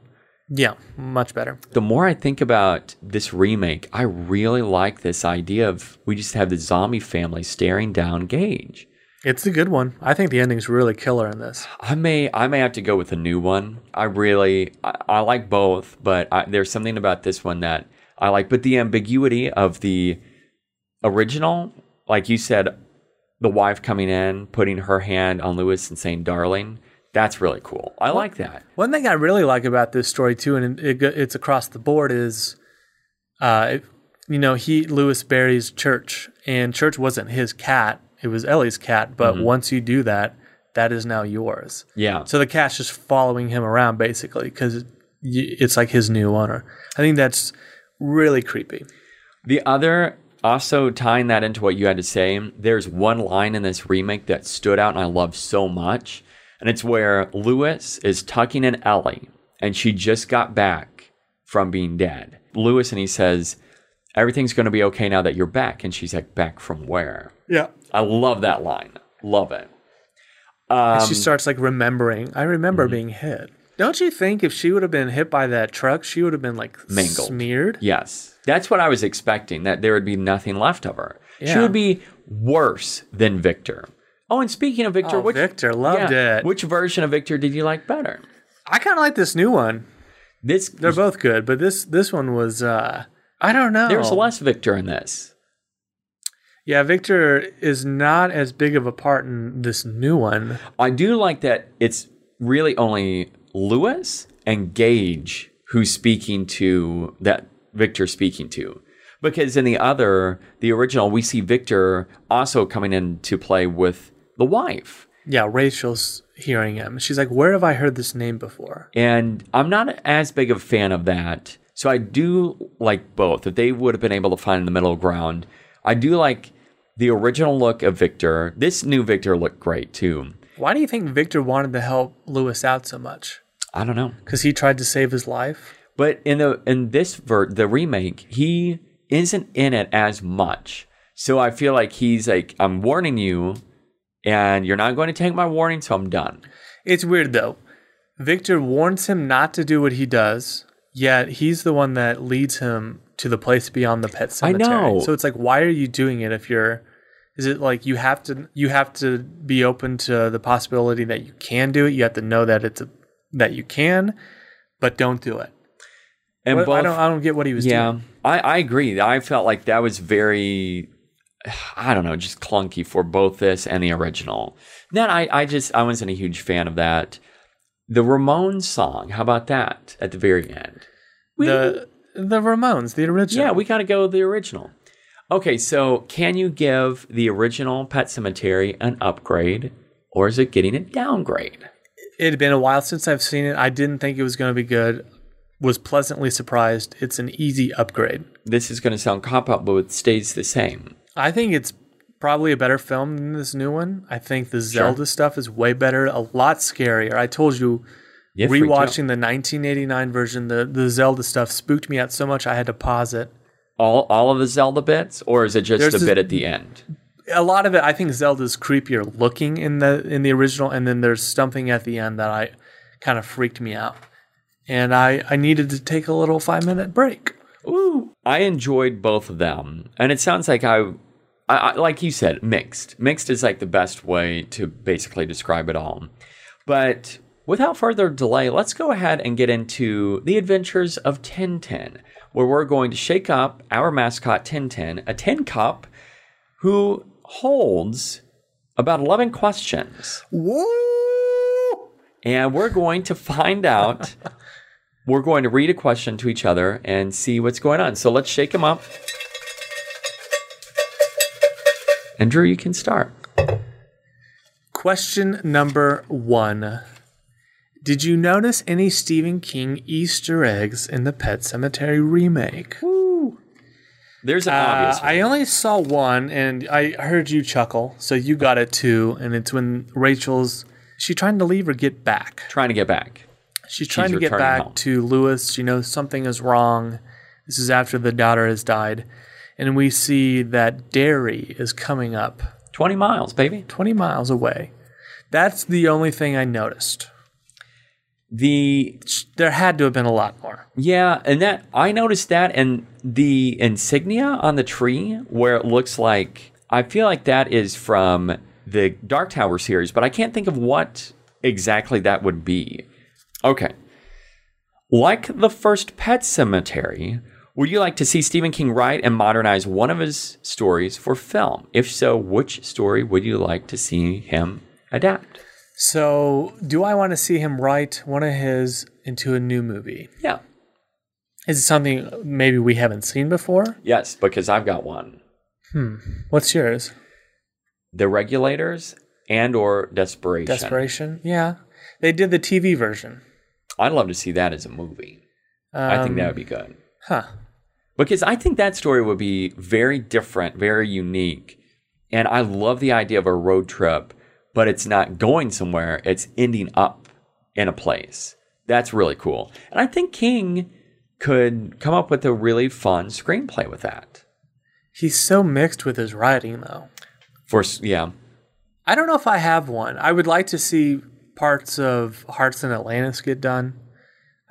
Yeah, much better. The more I think about this remake, I really like this idea of we just have the zombie family staring down Gage. It's a good one. I think the ending's really killer in this. I may I may have to go with a new one. I really I, I like both, but I, there's something about this one that I like. But the ambiguity of the original, like you said, the wife coming in, putting her hand on Lewis and saying "darling," that's really cool. I like that. One thing I really like about this story too, and it, it, it's across the board, is, uh, it- you know, he Lewis buries Church, and Church wasn't his cat; it was Ellie's cat. But Mhm. once you do that, that is now yours. Yeah. So the cat's just following him around basically because it's like his new owner. I think that's really creepy. The other, also tying that into what you had to say, there's one line in this remake that stood out and I love so much. And it's where Lewis is tucking in Ellie and she just got back from being dead. Lewis and he says, Everything's going to be okay now that you're back. And she's like, Back from where? Yeah. I love that line. Love it. Um, she starts like remembering. I remember Mm-hmm. being hit. Don't you think if she would have been hit by that truck, she would have been like Mangled. smeared? Yes. That's what I was expecting, that there would be nothing left of her. She would be worse than Victor. Oh, and speaking of Victor, Oh, which Victor, loved it. Which version of Victor did you like better? I kind of like this new one. This They're both good, but this this one was uh I don't know. There was less Victor in this. Yeah, Victor is not as big of a part in this new one. I do like that it's really only Lewis and Gage who's speaking to that Victor's speaking to. Because in the other, the original, we see Victor also coming into play with the wife. Yeah, Rachel's hearing him. She's like, "Where have I heard this name before?" And I'm not as big of a fan of that. So I do like both. If they would have been able to find the middle ground, I do like the original look of Victor. This new Victor looked great too. Why do you think Victor wanted to help Lewis out so much? I don't know. Because he tried to save his life. But in the in this ver- the remake, he isn't in it as much. So I feel like he's like, I'm warning you, and you're not going to take my warning, so I'm done. It's weird though. Victor warns him not to do what he does, yet he's the one that leads him to the place beyond the pet cemetery. I know. So it's like, why are you doing it if you're? Is it like you have to you have to be open to the possibility that you can do it? You have to know that it's a, that you can, but don't do it. And What- I don't I don't get what he was yeah, doing. I, I agree. I felt like that was very, I don't know, just clunky for both this and the original. Then I, I just, I wasn't a huge fan of that. The Ramones song, how about that at the very end? the the Ramones, the original. Yeah, we got to go with the original. Okay, so can you give the original Pet Sematary an upgrade or is it getting a downgrade? It had been a while since I've seen it. I didn't think it was going to be good. Was pleasantly surprised. It's an easy upgrade. This is going to sound cop out, but it stays the same. I think it's probably a better film than this new one. I think the Zelda stuff is way better, a lot scarier. I told you, Yeah, rewatching the 1989 version, the, the Zelda stuff spooked me out so much I had to pause it. All, all of the Zelda bits, or is it just There's a this- bit at the end? A lot of it, I think Zelda's creepier looking in the in the original, and then there's something at the end that I kind of freaked me out, and I I needed to take a little five minute break. Ooh, I enjoyed both of them, and it sounds like I, I, I, like you said, mixed. Mixed is like the best way to basically describe it all. But without further delay, let's go ahead and get into the adventures of Tintin, where we're going to shake up our mascot Tintin, a tin cup, who holds about eleven questions. Woo! and we're going to find out we're going to read a question to each other and see what's going on. So let's shake him up. And Drew, you can start. Question number one. Did you notice any Stephen King Easter eggs in the Pet Sematary remake? There's an Uh, obvious one. I only saw one, and I heard you chuckle, so you got it too. And it's when Rachel's she trying to leave or get back. trying to get back. She's trying to get back home. to Lewis. She knows something is wrong. This is after the daughter has died, and we see that Derry is coming up 20 miles, baby. 20 miles away. That's the only thing I noticed. The There had to have been a lot more. yeah, and that I noticed that and the insignia on the tree where it looks like I feel like that is from the Dark Tower series, but I can't think of what exactly that would be. Okay. Like the first Pet Sematary, would you like to see Stephen King write and modernize one of his stories for film? If so, which story would you like to see him adapt? So, do I want to see him write one of his into a new movie? Yeah. Is it something maybe we haven't seen before? Yes, because I've got one. Hmm. What's yours? The Regulators and or Desperation. Desperation? Yeah. They did the TV version. I'd love to see that as a movie. I think Um, that would be good. Huh. Because I think that story would be very different, very unique. And I love the idea of a road trip, but it's not going somewhere, it's ending up in a place. That's really cool. And I think King could come up with a really fun screenplay with that. He's so mixed with his writing, though. For yeah, I don't know if I have one. I would like to see parts of Hearts in Atlantis get done.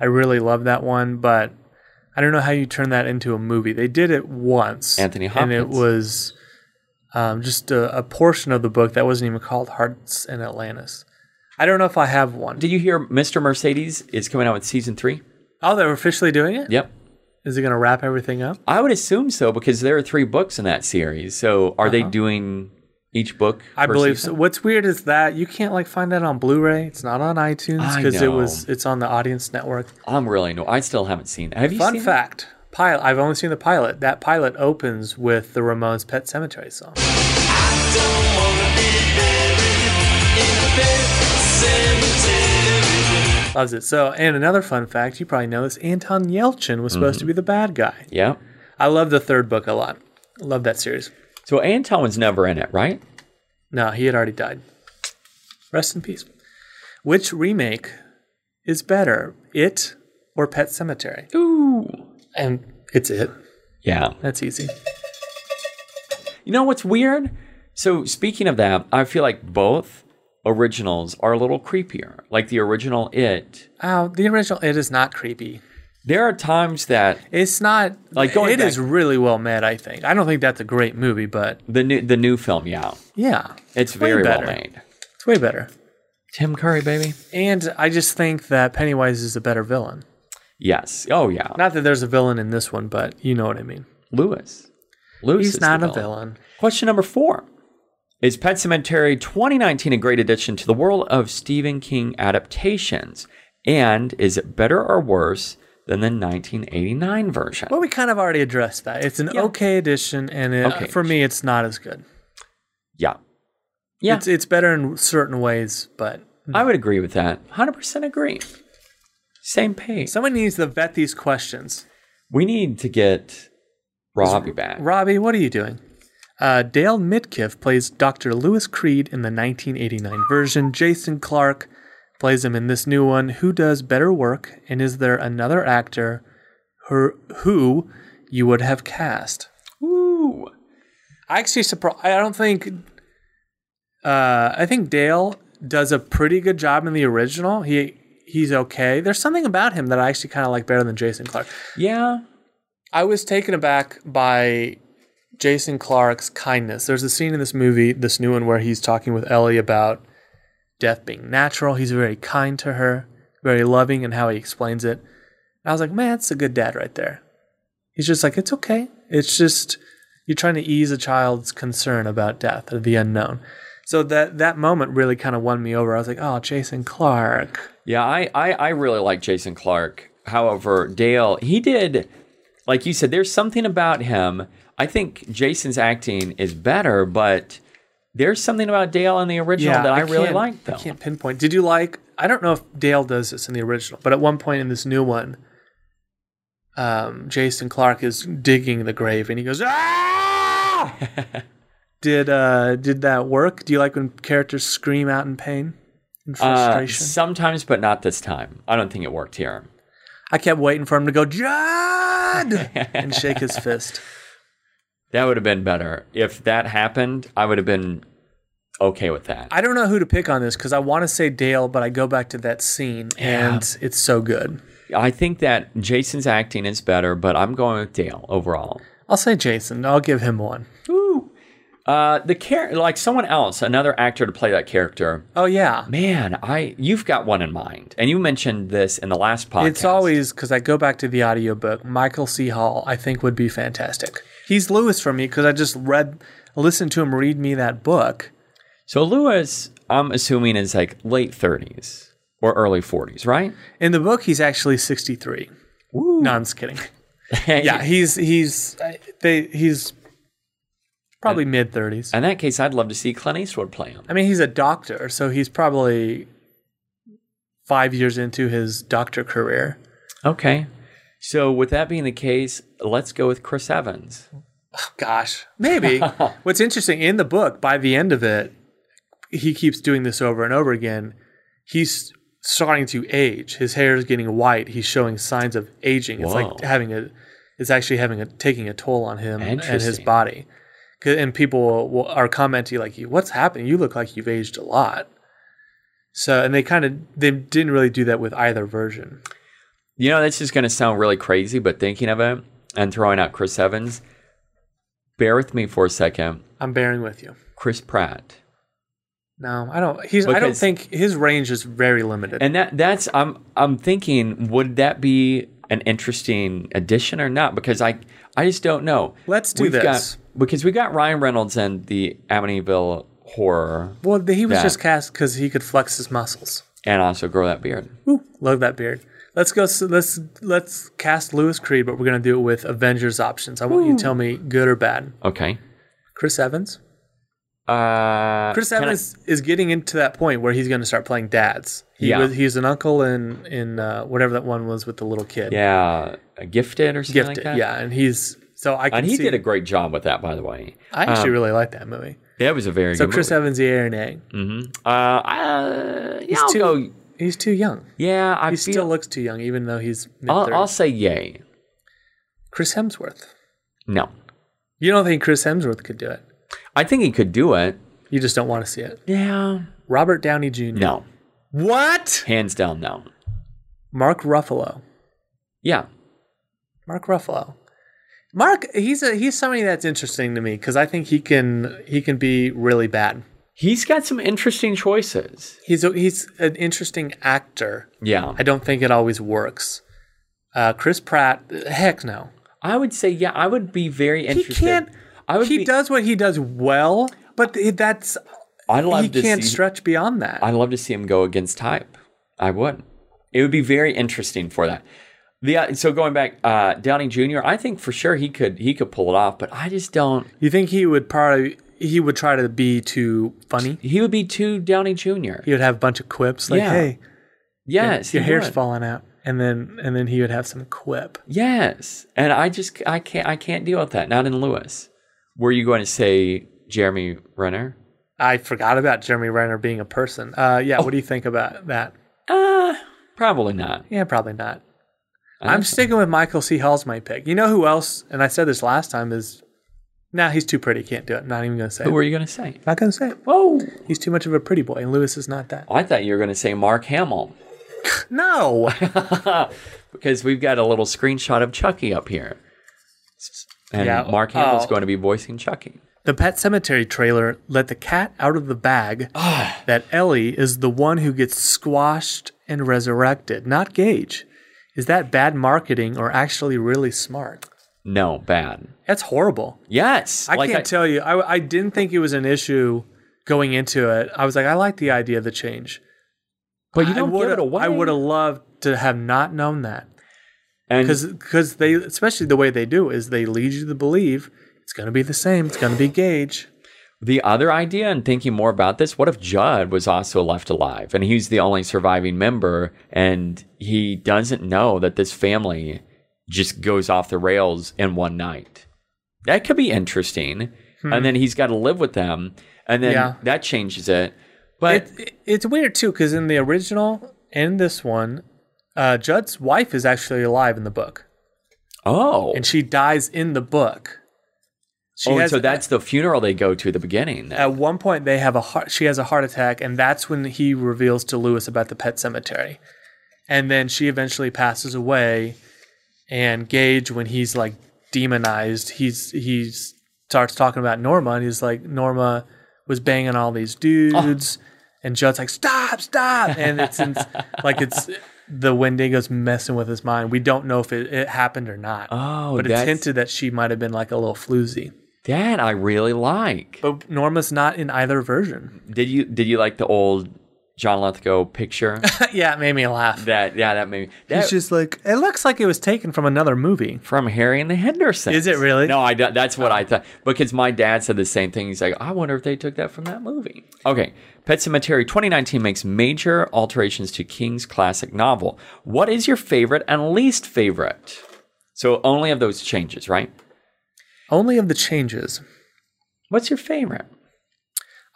I really love that one, but I don't know how you turn that into a movie. They did it once, Anthony Hopkins, and it was um, just a, a portion of the book that wasn't even called Hearts in Atlantis. I don't know if I have one. Did you hear Mr. Mercedes is coming out with season three? oh, they're officially doing it. Yep. Is it going to wrap everything up? I would assume so because there are three books in that series. So are they doing each book? Uh-huh. I believe season? so. What's weird is that you can't like find that on Blu-ray. It's not on iTunes because it was it's on the Audience Network. I'm really no. I still haven't seen. Have you Fun fact. Pilot. I've only seen the pilot. That pilot opens with the Ramones' Pet Sematary song. Loves it. So, and another fun fact, you probably know this: Anton Yelchin was supposed to mm-hmm. be the bad guy. Yeah. I love the third book a lot. Love that series. So Anton was never in it, right? No, he had already died. Rest in peace. Which remake is better, It or Pet Sematary? Ooh. And it's It. Yeah. That's easy. You know what's weird? So speaking of that, I feel like both originals are a little creepier. Like the original It. Oh, the original It is not creepy. There are times that It's not Like, going It back- is really well made. I think. I don't think that's a great movie, but the new the new film, yeah, yeah, it's way very well made. it's way better. Tim Curry, baby. And I just think that Pennywise is a better villain. Yes. Oh yeah. Not that there's a villain in this one, but you know what I mean. Lewis. Lewis. He's not a villain. Question number four. Is Pet Sematary 2019 a great addition to the world of Stephen King adaptations? And is it better or worse than the 1989 version? Well, we kind of already addressed that. It's an Yeah. okay addition, and it, Okay. for me, it's not as good. yeah. Yeah. It's it's better in certain ways, but I would agree with that. 100% agree. Same page. someone needs to vet these questions. We need to get Robbie back. Robbie, what are you doing? Uh, Dale Midkiff plays Dr. Lewis Creed in the 1989 version. Jason Clarke plays him in this new one. Who does better work? And is there another actor who, who you would have cast? Ooh. I actually surprised. I don't think. Uh, I think Dale does a pretty good job in the original. He he's okay. There's something about him that I actually kind of like better than Jason Clarke. Yeah. I was taken aback by Jason Clarke's kindness. There's a scene in this movie, this new one, where he's talking with Ellie about death being natural. He's very kind to her, very loving in how he explains it. And I was like, man, that's a good dad right there. He's just like, it's okay. It's just you're trying to ease a child's concern about death or the unknown. So that that moment really kind of won me over. I was like, oh, Jason Clarke. Yeah, I, I, I really like Jason Clarke. however, Dale, he did, like you said, there's something about him. I think Jason's acting is better, but there's something about Dale in the original that I, really like, though. I can't pinpoint. Did you like? I don't know if Dale does this in the original, but at one point in this new one, um, Jason Clarke is digging the grave, and he goes, "Ah!" did uh, did that work? Do you like when characters scream out in pain and Uh, frustration? sometimes, but not this time. I don't think it worked here. I kept waiting for him to go, Judd, and shake his fist. That would have been better. If that happened, I would have been okay with that. I don't know who to pick on this because I want to say Dale, but I go back to that scene, and it's so good. I think that Jason's acting is better, but I'm going with Dale overall. I'll say Jason. I'll give him one. Uh, the char- like someone else, another actor to play that character. Oh yeah, Man, I you've got one in mind, and you mentioned this in the last podcast. It's always because I go back to the audiobook. Michael C. Hall, I think, would be fantastic. He's Lewis for me because I just read, listened to him read me that book. so. Lewis, I'm assuming is like late 30s or early 40s, right? In the book, he's actually 63. No, I'm just kidding. yeah, he's he's they he's probably mid 30s. In that case, I'd love to see Clint Eastwood play him. I mean, he's a doctor, so he's probably five years into his doctor career. Okay. So with that being the case, let's go with Chris Evans. Gosh, maybe. What's interesting in the book, by the end of it, he keeps doing this over and over again. He's starting to age. His hair is getting white. He's showing signs of aging. It's like having a, it's actually having a taking a toll on him and his body. And people will, are commenting like, "What's happening? You look like you've aged a lot." So, and they kind of they didn't really do that with either version. You know, this is going to sound really crazy, but thinking of it and throwing out Chris Evans, bear with me for a second. I'm bearing with you. Chris Pratt. No, I don't. He's. I don't think his range is very limited. And that that's I'm I'm thinking would that be an interesting addition or not because I I just don't know. Let's do We've this. Got, because we got Ryan Reynolds and the Amityville horror Well, he was that. just cast because he could flex his muscles. and also grow that beard. Ooh, love that beard. Let's go. So let's let's cast Lewis Creed, but we're gonna do it with Avengers options. I want you to tell me good or bad. Okay. Chris Evans. Uh Chris can I- Evans is getting into that point where he's going to start playing dads. He Yeah. was, he's an uncle in in uh, whatever that one was with the little kid. yeah, gifted or something gifted. like that. yeah, and he's so I can And he see, did a great job with that, by the way. I actually Um, really like that movie. That was a very So good Chris movie. Evans, the A and A. Uh, uh, yeah, He's I'll too go. he's too young. Yeah, I He feel. still looks too young, even though he's I'll, I'll say yay. Chris Hemsworth. No, You don't think Chris Hemsworth could do it? I think he could do it. You just don't want to see it. Yeah. Robert Downey Jr. No, What? hands down, no. Mark Ruffalo. Yeah, Mark Ruffalo. Mark, he's a he's somebody that's interesting to me because I think he can he can be really bad. he's got some interesting choices. He's a, he's an interesting actor. Yeah, I don't think it always works. Uh, Chris Pratt, heck no. I would say yeah. I would be very interested. He can't. I would he be, does what he does well, but that's I'd love he can't see. stretch beyond that. I'd love to see him go against type. I would. It would be very interesting for that. The uh, so going back, uh, Downey Jr. I think for sure he could he could pull it off, but I just don't. you think he would probably he would try to be too funny? He would be too Downey Jr. He would have a bunch of quips like, Yeah. "Hey, Yes, your he hair's would. falling out," and then and then he would have some quip. Yes, and I just I can't I can't deal with that. Not in Lewis. Were you going to say Jeremy Renner? I forgot about Jeremy Renner being a person. Uh, yeah, what do you think about that? Uh probably not. Yeah, probably not. I'm sticking with Michael C. Hall's my pick. You know who else? And I said this last time is, nah, he's too pretty. Can't do it. Not even gonna say. Who it. were you going to say? Not gonna say it. Whoa! He's too much of a pretty boy, and Lewis is not that. I thought you were going to say Mark Hamill No. because we've got a little screenshot of Chucky up here, and Yeah, Mark Hamill's oh. going to be voicing Chucky. The Pet Sematary trailer let the cat out of the bag that Ellie is the one who gets squashed and resurrected, not Gage. Is that bad marketing or actually really smart? No, bad. That's horrible. Yes, I like can't tell you. I, I didn't think it was an issue going into it. I was like, I like the idea of the change. But you don't give it away. I would have loved to have not known that. And because they especially the way they do is they lead you to believe it's going to be the same. It's going to be Gage. The other idea, and thinking more about this, what if Judd was also left alive and he's the only surviving member and he doesn't know that this family just goes off the rails in one night? That could be interesting. And then he's got to live with them, and then Yeah. that changes it. But It, it- it's weird too because in the original and this one, uh, Judd's wife is actually alive in the book, oh, and she dies in the book. She oh, has- so that's the funeral they go to at the beginning. then. At one point, they have a heart. She has a heart attack, and that's when he reveals to Lewis about the pet cemetery. And then she eventually passes away. And Gage, when he's like demonized, he's he starts talking about Norma, and he's like, Norma was banging all these dudes, and Judd's like, stop, stop, and it's like it's the Wendigo's messing with his mind. We don't know if it, it happened or not. Oh, but it's hinted that she might have been like a little floozy. That I really like. But Norma's not in either version. Did you did you like the old John Lithgow picture? yeah, it made me laugh. that yeah, that made me. That, It's just like it looks like it was taken from another movie. from Harry and the Hendersons. Is it really? No, I don't- that's what I thought because my dad said the same thing. He's like, I wonder if they took that from that movie. Okay, Pet Sematary 2019 makes major alterations to King's classic novel. What is your favorite and least favorite? So only of those changes, right? Only of the changes. What's your favorite?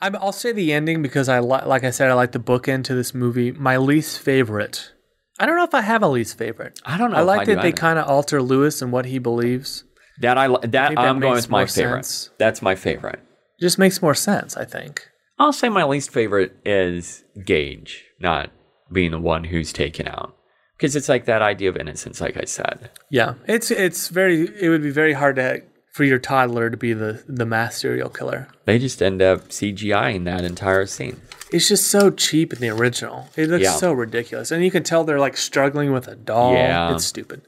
I'm, I'll say the ending because I li- like I said I like the bookend to this movie. My least favorite. I don't know if I have a least favorite. I don't know I like I that they kind of alter Lewis and what he believes. That I that, that I'm going with my favorite. sense. That's my favorite. Just makes more sense, I think. I'll say my least favorite is Gage not being the one who's taken out because it's like that idea of innocence, like I said. Yeah, it's it's very. It would be very hard to for your toddler to be the the mass serial killer. They just end up CGIing that entire scene. It's just so cheap in the original. It looks Yeah. so ridiculous, and you can tell they're like struggling with a doll. Yeah. It's stupid.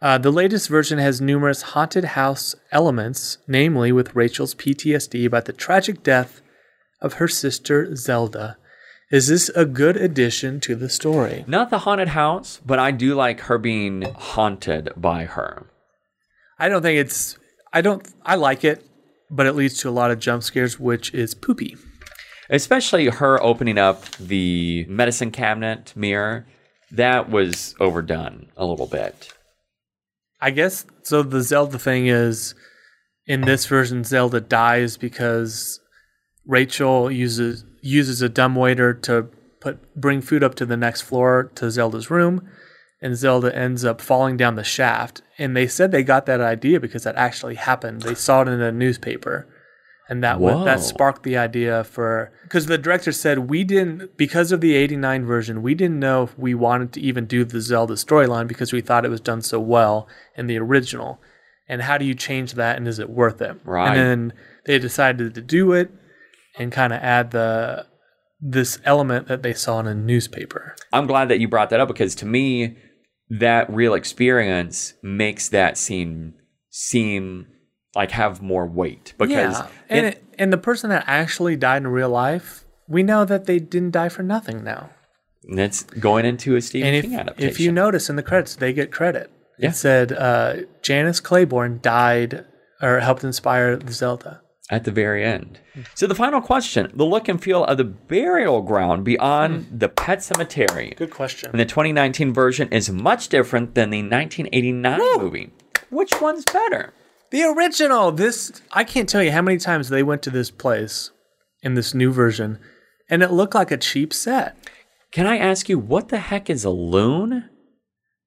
Uh, the latest version has numerous haunted house elements, namely with Rachel's PTSD about the tragic death of her sister Zelda. Is this a good addition to the story? Not the haunted house, but I do like her being haunted by her. I don't think it's. I don't. I like it, but it leads to a lot of jump scares, which is poopy. Especially her opening up the medicine cabinet mirror. That was overdone a little bit. I guess so. The Zelda thing is in this version, Zelda dies because Rachel uses uses a dumbwaiter to put bring food up to the next floor to Zelda's room, and Zelda ends up falling down the shaft. And they said they got that idea because that actually happened. They saw it in a newspaper, and that that sparked the idea for because the director said we didn't because of the '89 version we didn't know if we wanted to even do the Zelda storyline because we thought it was done so well in the original. And how do you change that, and is it worth it? Right. And then they decided to do it and kind of add the this element that they saw in a newspaper. I'm glad that you brought that up because to me, that real experience makes that scene seem like have more weight because yeah, and it- it, and the person that actually died in real life, we know that they didn't die for nothing now. and it's going into a Stephen And King if, adaptation. if you notice in the credits, they get credit. Yeah. It said uh, Janice Claiborne died or helped inspire the Zelda. At the very end. So the final question: the look and feel of the burial ground beyond hmm. the pet cemetery. Good question. And the 2019 version is much different than the 1989 movie. Which one's better? The original. This I can't tell you how many times they went to this place in this new version, and it looked like a cheap set, Can I ask you what the heck is a loon?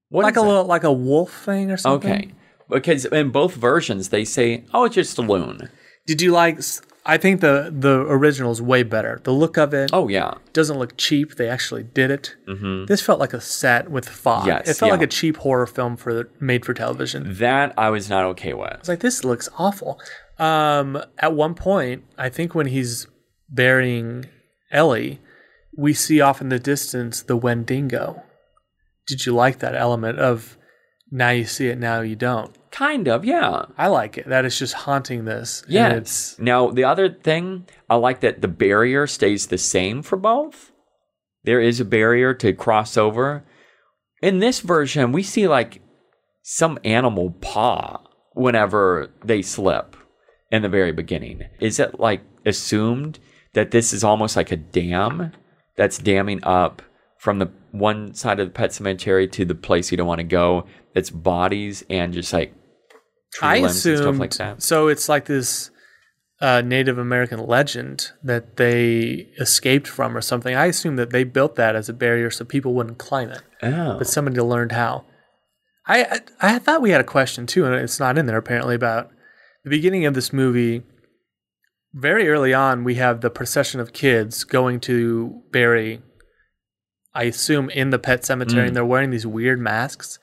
What like a that? little like a wolf thing or something. Okay. Because in both versions they say, "Oh, it's just a loon." Did you like? I think the the original is way better. The look of it Oh yeah. doesn't look cheap. They actually did it. Mhm. This felt like a set with fog. Yes, it felt yeah. like a cheap horror film for made for television. That I was not okay with. I was like, this looks awful. Um, at one point, I think when he's burying Ellie, we see off in the distance the Wendigo. Did you like that element of now you see it, now you don't? Kind of, yeah. I like it. That is just haunting this. and Yes. Now, the other thing, I like that the barrier stays the same for both. There is a barrier to cross over. In this version, we see like some animal paw whenever they slip in the very beginning. Is it like assumed that this is almost like a dam that's damming up from the one side of the pet cemetery to the place you don't want to go? It's bodies and just like I assumed stuff like that. so. It's like this uh, Native American legend that they escaped from or something. I assume that they built that as a barrier so people wouldn't climb it, Oh. but somebody learned how. I, I I thought we had a question too, and it's not in there apparently about the beginning of this movie. Very early on, we have the procession of kids going to bury. I assume in the pet cemetery, Mm. and they're wearing these weird masks,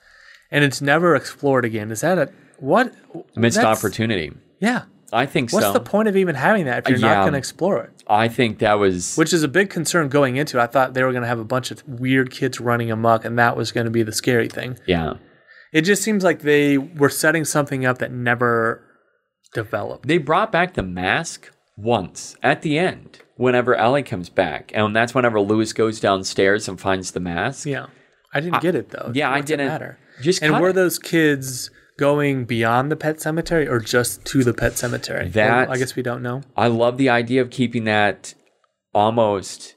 and it's never explored again. Is that a what Missed opportunity. Yeah. I think What's so. the point of even having that if you're Yeah. not going to explore it? I think that was Which is a big concern going into. it. I thought they were going to have a bunch of weird kids running amok, and that was going to be the scary thing. yeah. It just seems like they were setting something up that never developed. They brought back the mask once at the end whenever Ellie comes back. And that's whenever Louis goes downstairs and finds the mask. Yeah, I didn't get it though. yeah, I didn't- Matter? just and were those kids going beyond the pet cemetery or just to the pet cemetery? That- I guess we don't know. I love the idea of keeping that almost.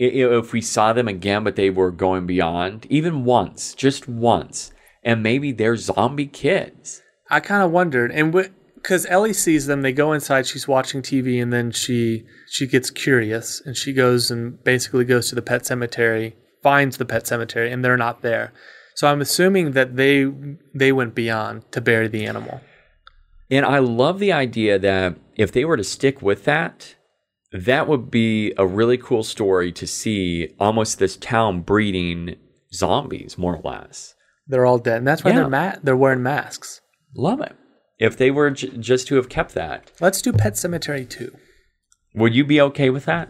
i- i- If we saw them again, but they were going beyond, even once, just once, and maybe they're zombie kids. I kind of wondered, and because Ellie sees them, they go inside. She's watching TV, and then she she gets curious, and she goes and basically goes to the pet cemetery, finds the pet cemetery, and they're not there. So I'm assuming that they they went beyond to bury the animal. And I love the idea that if they were to stick with that, that would be a really cool story to see almost this town breeding zombies, more or less. They're all dead, and that's why Yeah. they're ma- they're wearing masks. Love it. If they were j- just to have kept that, Let's do Pet Sematary 2. would you be okay with that?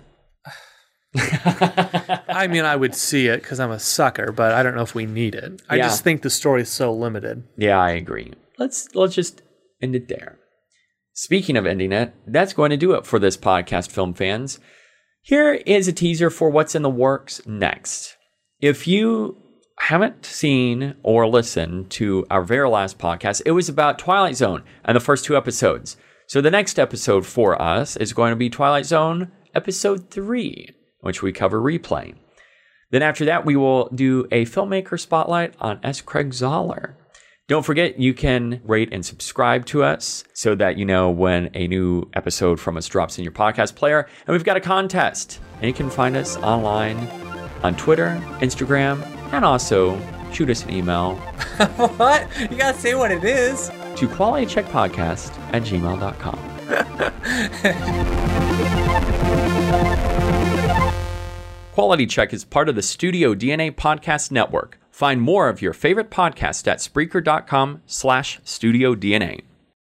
I mean, I would see it because I'm a sucker, but I don't know if we need it. I Yeah. just think the story's so limited. Yeah, I agree. Let's let's just end it there. Speaking of ending it, that's going to do it for this podcast, film fans. Here is a teaser for what's in the works next. If you haven't seen or listened to our very last podcast, it was about Twilight Zone and the first two episodes. So the next episode for us is going to be Twilight Zone episode 3, which we cover replay. Then after that, we will do a filmmaker spotlight on S. Craig Zahler. Don't forget, you can rate and subscribe to us so that you know when a new episode from us drops in your podcast player. And we've got a contest, and you can find us online on Twitter, Instagram, and also shoot us an email what? You gotta say what it is. to qualitycheckpodcast at gmail.com. Quality Check is part of the Studio DNA Podcast Network. Find more of your favorite podcasts at Spreaker.com slash Studio DNA.